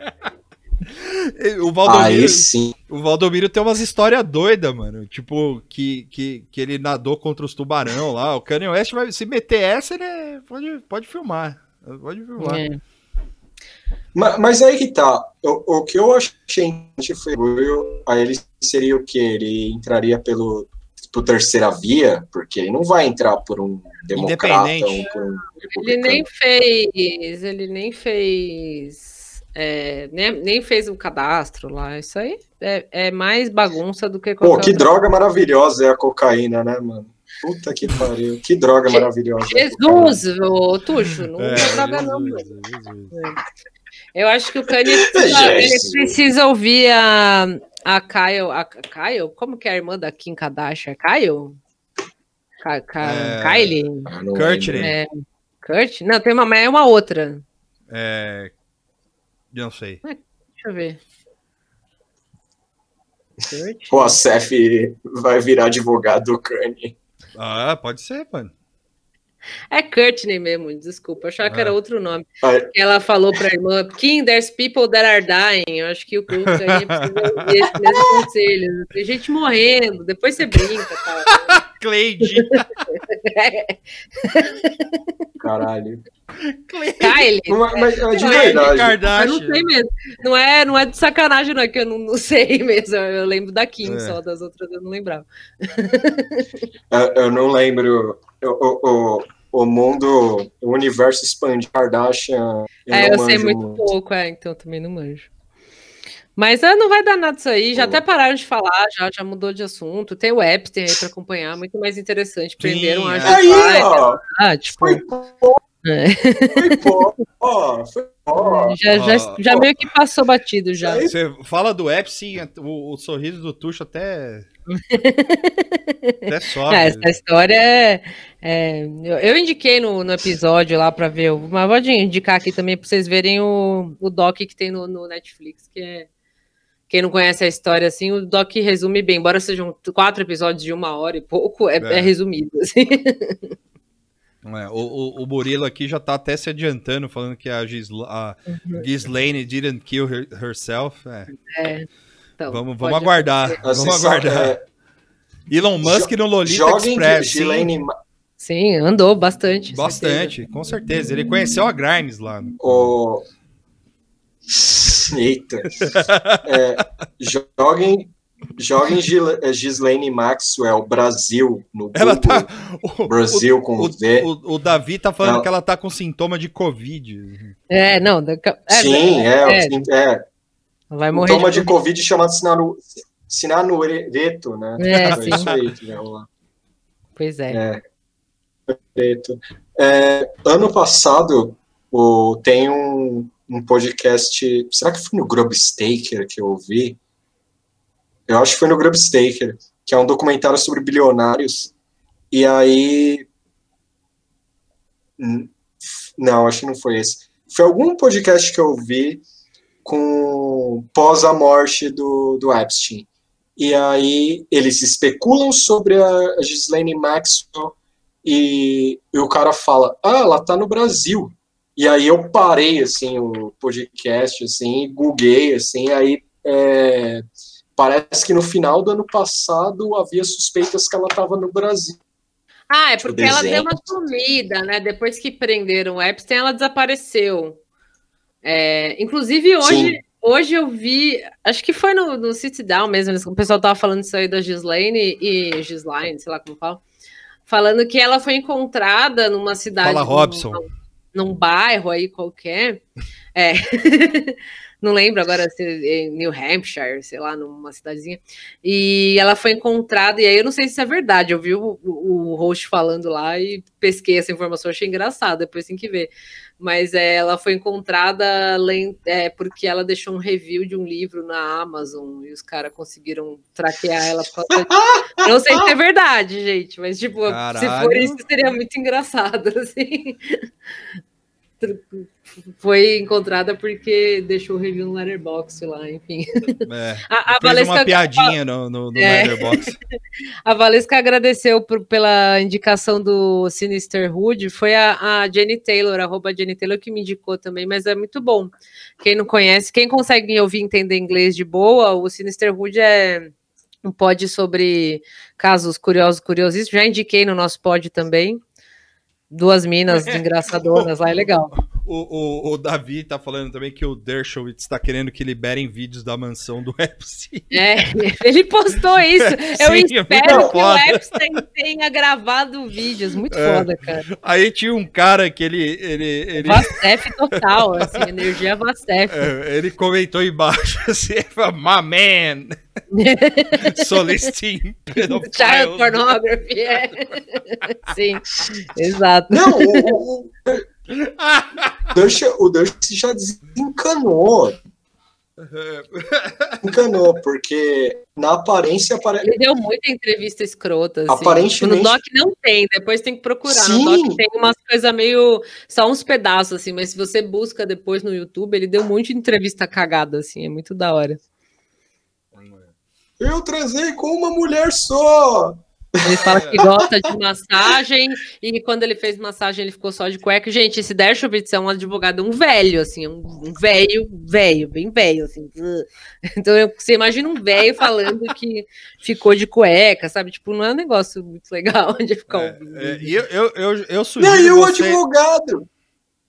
[SPEAKER 1] (laughs) O Valdomiro,
[SPEAKER 6] Aí sim.
[SPEAKER 1] o Valdomiro tem umas histórias doidas, mano. Tipo, que, que, que ele nadou contra os tubarão lá. O Kanye West vai se meter essa, ele é- pode, pode filmar. Pode filmar.
[SPEAKER 5] É.
[SPEAKER 6] Ma- Mas, aí que tá. O, o que eu achei foi aí ele seria o que? Ele entraria pelo por terceira via, porque ele não vai entrar por um democrata
[SPEAKER 1] Independente.
[SPEAKER 6] ou por um
[SPEAKER 5] Ele nem
[SPEAKER 6] republicano.
[SPEAKER 5] fez, ele nem fez, é, nem, nem fez o cadastro lá. Isso aí é, é mais bagunça do que
[SPEAKER 6] Pô, que
[SPEAKER 5] outra
[SPEAKER 6] droga maravilhosa é a cocaína, né, mano? Puta que pariu. Que droga maravilhosa. é.
[SPEAKER 5] Jesus, ô Tuxo, não
[SPEAKER 1] É,
[SPEAKER 5] é droga não. Eu acho que o Kanye (laughs) precisa, precisa ouvir a, a Kyle, a Kyle, como que é a irmã da Kim Kardashian? Kyle? Ka, Ka-
[SPEAKER 1] É.
[SPEAKER 5] Kylie?
[SPEAKER 6] Ah, não
[SPEAKER 1] Courtney.
[SPEAKER 6] lembro.
[SPEAKER 5] É, Kurt? Não, tem uma, mas é uma outra.
[SPEAKER 1] É, não sei.
[SPEAKER 5] Deixa eu ver. Kurt?
[SPEAKER 6] Pô, a Cef vai virar advogado do Kanye.
[SPEAKER 1] Ah, pode ser, mano.
[SPEAKER 5] É Courtney mesmo, desculpa, eu achava que era
[SPEAKER 1] Ah.
[SPEAKER 5] outro nome.
[SPEAKER 6] Ah.
[SPEAKER 5] Que Ela falou pra irmã, Kim, there's people that are dying. Eu acho que o Kanye precisa ouvir esse mesmo conselho. Tem gente morrendo, depois você brinca, tá? (laughs)
[SPEAKER 1] Cleide. (laughs)
[SPEAKER 6] Caralho.
[SPEAKER 5] Kylie.
[SPEAKER 6] Mas, mas, é de
[SPEAKER 5] Não,
[SPEAKER 6] verdade.
[SPEAKER 5] é Eu não sei mesmo. Não é, não é de sacanagem, não, é que eu não, não sei (laughs) mesmo. Eu lembro da Kim,
[SPEAKER 1] É.
[SPEAKER 5] só das outras eu não lembrava.
[SPEAKER 6] Eu, eu não lembro. O, o, o, mundo, o universo expandido Kardashian.
[SPEAKER 5] é,
[SPEAKER 6] não
[SPEAKER 5] eu sei
[SPEAKER 6] manjo
[SPEAKER 5] muito pouco, é, então também não manjo. Mas ah, não vai dar nada isso aí. Já
[SPEAKER 6] Pô.
[SPEAKER 5] até pararam de falar, já, já mudou de assunto. Tem o Epstein aí pra acompanhar, muito mais interessante. Prenderam a
[SPEAKER 1] é.
[SPEAKER 6] Aí, ó,
[SPEAKER 5] Ah, tipo,
[SPEAKER 6] foi
[SPEAKER 5] é,
[SPEAKER 6] Foi pó, ó, foi pó.
[SPEAKER 5] já, já,
[SPEAKER 1] Ó,
[SPEAKER 5] já meio que passou batido já.
[SPEAKER 6] Aí-
[SPEAKER 1] Você fala do Epstein, o, o sorriso do Tuxo até. (laughs) até sobe.
[SPEAKER 5] É, essa história é. é, eu, eu indiquei no, no episódio lá pra ver, o- mas vou indicar aqui também pra vocês verem o, o doc que tem no, no Netflix, que é. Quem não conhece a história assim, o doc resume bem, embora sejam quatro episódios de uma hora e pouco, é,
[SPEAKER 1] É.
[SPEAKER 5] é resumido. (laughs) assim.
[SPEAKER 1] É, o, o, o Murilo aqui já tá até se adiantando, falando que a, Gisla, a
[SPEAKER 5] Uhum.
[SPEAKER 1] Ghislaine didn't kill her- herself. É,
[SPEAKER 5] Então,
[SPEAKER 1] vamos, vamos aguardar.
[SPEAKER 6] Assim,
[SPEAKER 1] Vamos
[SPEAKER 6] só-
[SPEAKER 1] aguardar.
[SPEAKER 6] é,
[SPEAKER 1] Elon Musk no Lolita
[SPEAKER 6] Joguem
[SPEAKER 1] Express.
[SPEAKER 6] Ma-
[SPEAKER 5] Sim, andou bastante.
[SPEAKER 1] bastante, com certeza. Ele conheceu a Grimes lá.
[SPEAKER 6] o... Eita. É, joguem joguem Gil- é, Ghislaine Maxwell Brasil no
[SPEAKER 1] Ela
[SPEAKER 6] Google.
[SPEAKER 1] tá. O,
[SPEAKER 6] Brasil com
[SPEAKER 1] o,
[SPEAKER 6] V.
[SPEAKER 1] o, o Davi tá falando
[SPEAKER 6] Ela-
[SPEAKER 1] que ela tá com sintoma de Covid.
[SPEAKER 5] É, não, da- é,
[SPEAKER 6] Sim, é,
[SPEAKER 5] é,
[SPEAKER 6] é,
[SPEAKER 5] vai morrer
[SPEAKER 6] Toma de
[SPEAKER 5] de
[SPEAKER 6] Covid chamado sinanu, sinanureto, né?
[SPEAKER 5] É,
[SPEAKER 6] É
[SPEAKER 5] sim.
[SPEAKER 6] isso aí que vai rolar.
[SPEAKER 5] Pois é.
[SPEAKER 6] É. Perfeito. É, ano passado, o, tem um, um podcast. Será que foi no Grubstaker que eu ouvi? Eu acho que foi no Grubstaker, que é um documentário sobre bilionários. E aí. Não, acho que não foi esse. Foi algum podcast que eu ouvi com pós a morte do, do Epstein. E aí eles especulam sobre a a Ghislaine Maxwell e, e o cara fala, ah, ela tá no Brasil. E aí eu parei, assim, o podcast, assim, e googlei, assim, aí é, parece que no final do ano passado havia suspeitas que ela tava no Brasil.
[SPEAKER 5] Ah, é
[SPEAKER 6] Tipo,
[SPEAKER 5] porque ela deu uma sumida, né? Depois que prenderam o Epstein, ela desapareceu. É, inclusive, hoje,
[SPEAKER 6] Sim.
[SPEAKER 5] hoje eu vi, acho que foi no, no Sit Down mesmo, o pessoal tava falando isso aí da Gislaine e Gislaine, sei lá como fala, falando que ela foi encontrada numa cidade.
[SPEAKER 1] Fala, Robson.
[SPEAKER 5] Num bairro aí qualquer. É. (laughs) Não lembro agora se é em New Hampshire, sei lá, numa cidadezinha. E ela foi encontrada, e aí eu não sei se é verdade. Eu vi o, o, o host falando lá e pesquei essa informação, achei engraçado, depois tem que ver. Mas é, ela foi encontrada é, porque ela deixou um review de um livro na Amazon e os caras conseguiram traquear ela por causa disso. Não sei se é verdade, gente, mas tipo, se for
[SPEAKER 1] Caralho.
[SPEAKER 5] isso, seria muito engraçado, (laughs) assim. Foi encontrada porque deixou o review no Letterboxd lá, enfim.
[SPEAKER 1] É,
[SPEAKER 5] A, a
[SPEAKER 1] fez
[SPEAKER 5] Valesca,
[SPEAKER 1] uma piadinha no, no, no
[SPEAKER 5] É.
[SPEAKER 1] Letterboxd. (laughs)
[SPEAKER 5] a Valesca agradeceu por- pela indicação do Sinisterhood. Foi a, a Jenny Taylor, arroba Jenny Taylor, que me indicou também, mas é muito bom. Quem não conhece, quem consegue ouvir e entender inglês de boa, o Sinisterhood é um pod sobre casos curiosos, curiosíssimos. Já indiquei no nosso pod também. Duas minas (laughs) engraçadonas lá, é legal.
[SPEAKER 1] O, o, o Davi tá falando também que o Dershowitz tá querendo que liberem vídeos da mansão do (laughs) Epstein.
[SPEAKER 5] É, ele postou isso. Eu
[SPEAKER 1] Sim, é
[SPEAKER 5] espero que
[SPEAKER 1] foda.
[SPEAKER 5] o Epstein tenha gravado vídeos. Muito
[SPEAKER 1] É.
[SPEAKER 5] foda, cara.
[SPEAKER 1] Aí tinha um cara que ele. ele, ele
[SPEAKER 5] Vastef total, assim, energia Vastef.
[SPEAKER 1] é, ele comentou embaixo (laughs) assim, my man, (laughs) soliciting
[SPEAKER 5] Child pornography, é. Sim, exato.
[SPEAKER 6] Não, o, o, o, Dush, o Dush já desencanou. Encanou, porque na aparência.
[SPEAKER 5] Ele deu muita entrevista escrota. Assim.
[SPEAKER 6] Aparentemente-
[SPEAKER 5] No Doc não tem, depois tem que procurar.
[SPEAKER 6] Sim.
[SPEAKER 5] No Doc tem umas coisas meio. Só uns pedaços, assim, mas se você busca depois no YouTube, ele deu um monte de entrevista cagada, assim, é muito da hora.
[SPEAKER 6] Eu transei com uma mulher só.
[SPEAKER 5] Ele (laughs) fala que gosta de massagem e quando ele fez massagem ele ficou só de cueca. Gente, esse Dershowitz é um advogado, um velho, assim, um velho, velho, bem velho, assim. (laughs) Então eu- você imagina um velho falando que ficou de cueca, sabe? Tipo, não é um negócio muito legal (laughs) de ficar
[SPEAKER 1] É,
[SPEAKER 5] ouvindo.
[SPEAKER 1] é, e eu, eu, eu, eu
[SPEAKER 6] E
[SPEAKER 1] sugiro
[SPEAKER 6] aí, o
[SPEAKER 1] você-
[SPEAKER 6] advogado?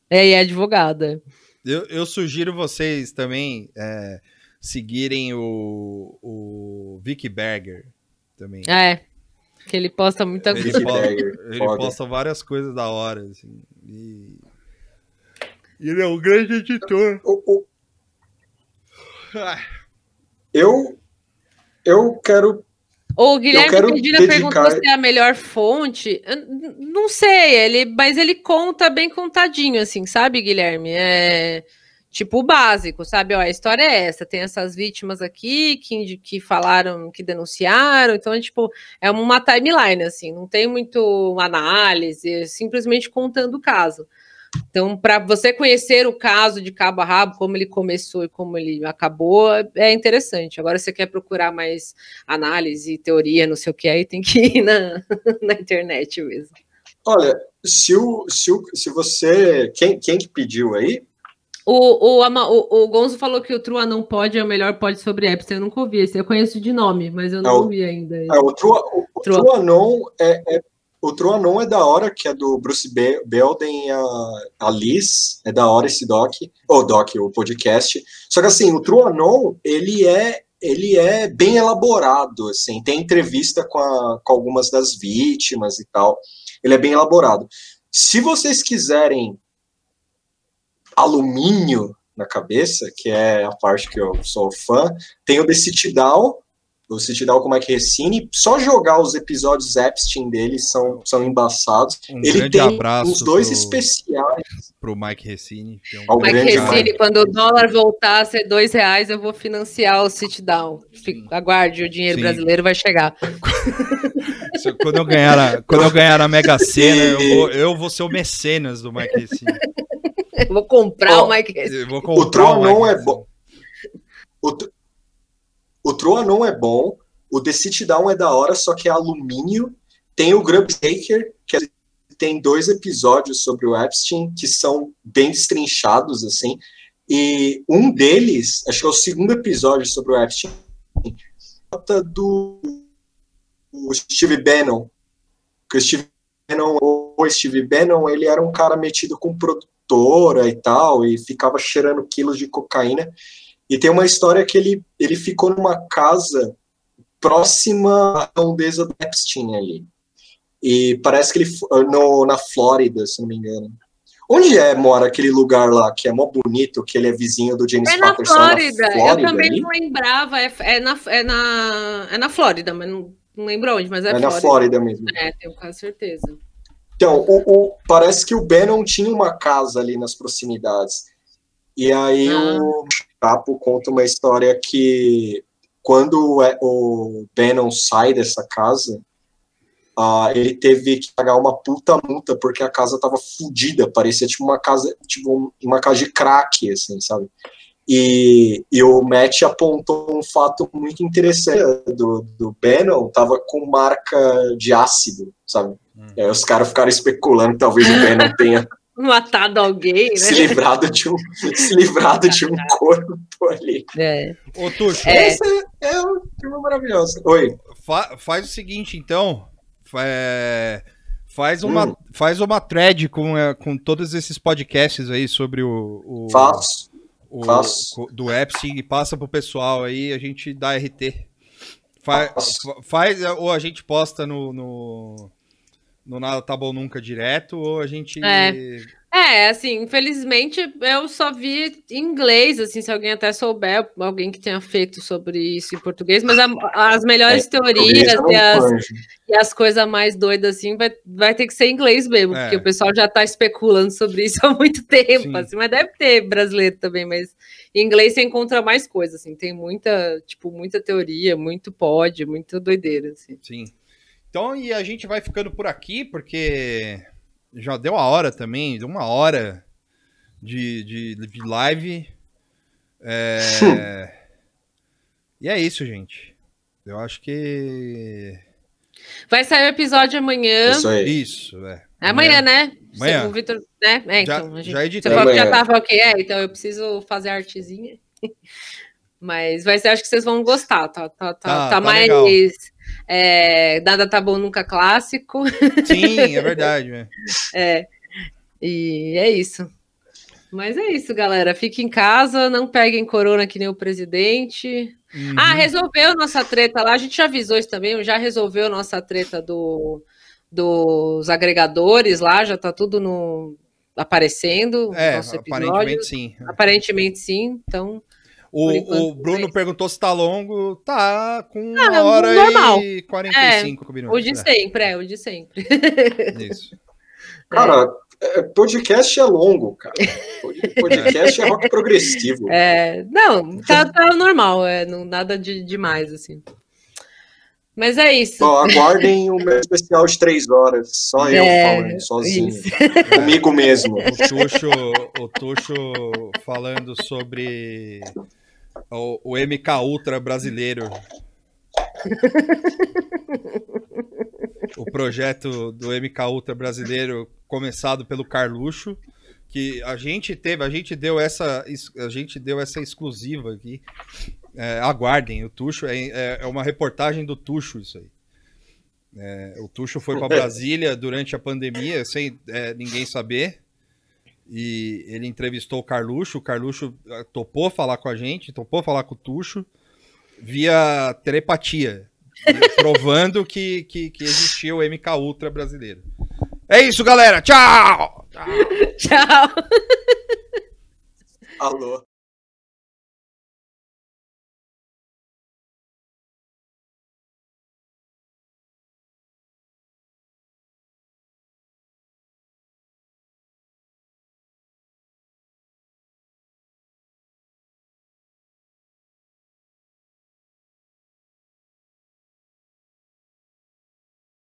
[SPEAKER 5] É, e é advogada.
[SPEAKER 1] Eu, eu sugiro vocês também é, seguirem o, o Vicky Berger também.
[SPEAKER 5] É. Que ele posta muita
[SPEAKER 1] Ele,
[SPEAKER 6] Vicky
[SPEAKER 1] po-
[SPEAKER 6] Berger,
[SPEAKER 1] ele posta várias coisas da hora, assim. E... e ele é um grande editor.
[SPEAKER 6] O, o, eu, eu quero
[SPEAKER 5] O Guilherme Medina
[SPEAKER 6] dedicar-
[SPEAKER 5] perguntou se é a melhor fonte. Eu não sei, ele, mas ele conta bem contadinho, assim, sabe, Guilherme? É tipo o básico, sabe? Ó, a história é essa: tem essas vítimas aqui que, que falaram, que denunciaram. Então, é tipo, é uma timeline, assim, não tem muito análise, é simplesmente contando o caso. Então, para você conhecer o caso de cabo a rabo, como ele começou e como ele acabou, é interessante. Agora, se você quer procurar mais análise, teoria, não sei o que, aí tem que ir na, (laughs) na internet mesmo.
[SPEAKER 6] Olha, se, o, se, o, se você. Quem, quem que pediu aí?
[SPEAKER 5] O, o, o, o Gonzo falou que o Trua não pode é o melhor pod sobre Epstein. Eu nunca ouvi esse. Eu conheço de nome, mas eu não
[SPEAKER 6] É
[SPEAKER 5] ouvi ainda.
[SPEAKER 6] É, o Trua, o,
[SPEAKER 5] Trua.
[SPEAKER 6] Truanon é, é, o Truanon é da hora, que é do Bruce Be- Belden e a, a Liz. É da hora esse doc. O doc, o podcast. Só que assim, o Truanon, ele é. Ele é bem elaborado, assim, tem entrevista com, a- com algumas das vítimas e tal. Ele é bem elaborado. Se vocês quiserem alumínio na cabeça, que é a parte que eu sou fã, tem o The Sit Down, o Sit Down com o Mike Recine, só jogar os episódios Epstein dele são, são embaçados.
[SPEAKER 1] Um
[SPEAKER 6] Ele
[SPEAKER 1] grande
[SPEAKER 6] tem
[SPEAKER 1] abraço
[SPEAKER 6] os dois
[SPEAKER 1] pro,
[SPEAKER 6] especiais.
[SPEAKER 1] pro Mike Recine. um
[SPEAKER 5] Mike
[SPEAKER 6] grande
[SPEAKER 5] Recine, quando o dólar voltar a ser dois reais, eu vou financiar o sit down. Aguarde, o dinheiro
[SPEAKER 1] Sim.
[SPEAKER 5] brasileiro vai chegar. (laughs)
[SPEAKER 1] Quando eu ganhar a, quando eu ganhar a Mega Sena, eu vou, (laughs) eu vou ser o mecenas do Mike Recine. (laughs)
[SPEAKER 5] Vou comprar
[SPEAKER 6] Ó,
[SPEAKER 5] o Mike
[SPEAKER 1] vou
[SPEAKER 6] O
[SPEAKER 1] comprar o
[SPEAKER 6] Troanon
[SPEAKER 1] Mike
[SPEAKER 6] é bom. O, o Troanon é bom. O The Sit Down é da hora, só que é alumínio. Tem o Grubstaker, que é- tem dois episódios sobre o Epstein, que são bem destrinchados, assim. E um deles, acho que é o segundo episódio sobre o Epstein, trata do o Steve Bannon. Que o Steve Bannon, o Steve Bannon, ele era um cara metido com produtora e tal, e ficava cheirando quilos de cocaína. E tem uma história que ele, ele ficou numa casa próxima à redondeza do Epstein ali. E parece que ele fo- no, na Flórida, se não me engano. Onde é mora aquele lugar lá que é mó bonito, que ele é vizinho do James
[SPEAKER 5] É na
[SPEAKER 6] Patterson?
[SPEAKER 5] Flórida.
[SPEAKER 6] na Flórida
[SPEAKER 5] eu também
[SPEAKER 6] ali?
[SPEAKER 5] não lembrava. É, é na, é, na, é na Flórida, mas não, não lembro onde, mas é,
[SPEAKER 6] É na
[SPEAKER 5] Flórida.
[SPEAKER 6] Flórida mesmo.
[SPEAKER 5] É, tenho quase certeza.
[SPEAKER 6] Então, o, o- parece que o Bannon tinha uma casa ali nas proximidades. E aí
[SPEAKER 5] Ah.
[SPEAKER 6] o Chapo conta uma história que quando o, o Bannon sai dessa casa, ah, ele teve que pagar uma puta multa porque a casa tava fodida, parecia tipo uma casa, tipo uma casa de crack, assim, sabe? E, e o Matt apontou um fato muito interessante do, do Bannon, tava com marca de ácido, sabe? E aí os caras ficaram especulando que talvez o Bannon tenha (laughs)
[SPEAKER 5] Matado alguém,
[SPEAKER 6] se
[SPEAKER 5] né?
[SPEAKER 6] livrado de um, se livrado de um corpo ali.
[SPEAKER 5] É.
[SPEAKER 1] Ô, Tuxo,
[SPEAKER 5] É.
[SPEAKER 6] Esse é, é um filme maravilhoso. Oi.
[SPEAKER 1] fa- faz o seguinte, então. É, faz, uma,
[SPEAKER 6] Hum.
[SPEAKER 1] faz uma thread com, é, com todos esses podcasts aí sobre o, o,
[SPEAKER 6] Faço.
[SPEAKER 1] O- co- do Epstein e passa pro pessoal aí, a gente dá RT. Fa-
[SPEAKER 6] Faço.
[SPEAKER 1] fa- faz, ou a gente posta no, no, no Nada Tá Bom Nunca direto, ou a gente.
[SPEAKER 5] É. É, assim, infelizmente eu só vi em inglês, assim, se alguém até souber, alguém que tenha feito sobre isso em português, mas a- as melhores teorias
[SPEAKER 6] Eu não
[SPEAKER 5] e as, e as coisas mais doidas, assim, vai, vai ter que ser em inglês mesmo,
[SPEAKER 1] É.
[SPEAKER 5] porque o pessoal já tá especulando sobre isso (laughs) há muito tempo,
[SPEAKER 1] Sim.
[SPEAKER 5] assim, mas deve ter brasileiro também, mas em inglês você encontra mais coisas, assim, tem muita, tipo, muita teoria, muito pod, muito doideira, assim.
[SPEAKER 1] Sim. Então, e a gente vai ficando por aqui, porque já deu a hora também, deu uma hora de, de, de live. É... (laughs) e é isso, gente. Eu acho que.
[SPEAKER 5] Vai sair o episódio amanhã,
[SPEAKER 6] Isso aí.
[SPEAKER 1] Isso, é.
[SPEAKER 5] É amanhã, né?
[SPEAKER 1] Amanhã.
[SPEAKER 5] O Vitor, né? É,
[SPEAKER 1] Já-
[SPEAKER 5] então, a gente-
[SPEAKER 1] já
[SPEAKER 5] você
[SPEAKER 1] editei.
[SPEAKER 5] falou que já
[SPEAKER 6] Amanhã.
[SPEAKER 5] tava ok, é, então eu preciso fazer a artezinha. (laughs) Mas vai ser, acho que vocês vão gostar, tá, tá, tá,
[SPEAKER 1] Tá,
[SPEAKER 5] tá
[SPEAKER 1] tá
[SPEAKER 5] mais
[SPEAKER 1] legal.
[SPEAKER 5] É, nada tá bom nunca clássico,
[SPEAKER 1] Sim, é verdade. é. (laughs)
[SPEAKER 5] é, e é isso. Mas é isso, galera. Fique em casa, não peguem corona que nem o presidente.
[SPEAKER 1] Uhum.
[SPEAKER 5] Ah, resolveu nossa treta lá. A gente já avisou isso também. Já resolveu nossa treta do, dos agregadores lá. Já tá tudo no aparecendo.
[SPEAKER 1] é, aparentemente sim.
[SPEAKER 5] Aparentemente sim. Então,
[SPEAKER 1] O,
[SPEAKER 5] enquanto,
[SPEAKER 1] o Bruno
[SPEAKER 5] é.
[SPEAKER 1] perguntou se tá longo. Tá, com
[SPEAKER 5] Ah,
[SPEAKER 1] uma hora
[SPEAKER 5] normal.
[SPEAKER 1] e 45 minutos.
[SPEAKER 5] O de
[SPEAKER 1] é.
[SPEAKER 5] sempre, é, o de sempre.
[SPEAKER 1] Isso. (laughs)
[SPEAKER 6] Cara, é, podcast é longo, cara. Pod- (laughs) Podcast é rock progressivo.
[SPEAKER 5] É, não, tá, tá normal, é, não, nada de demais, assim. Mas é isso.
[SPEAKER 6] Bom, aguardem o meu especial de três horas. Só eu
[SPEAKER 5] É,
[SPEAKER 6] falando, sozinho.
[SPEAKER 5] isso. (laughs)
[SPEAKER 6] Comigo mesmo.
[SPEAKER 1] O Tuxo, o Tuxo falando sobre o, o MK Ultra brasileiro. O projeto do MK Ultra brasileiro começado pelo Carluxo, que a gente teve, a gente deu essa, a gente deu essa exclusiva aqui. É, aguardem, o Tuxo é, é- é uma reportagem do Tuxo isso aí. É, o Tuxo foi para (laughs) Brasília durante a pandemia, sem é, ninguém saber. E ele entrevistou o Carluxo. O Carluxo eh, topou falar com a gente, topou falar com o Tuxo via telepatia, (laughs) provando que, que, que existia o MK Ultra brasileiro. É isso, galera. Tchau! (laughs)
[SPEAKER 5] Tchau.
[SPEAKER 6] Alô.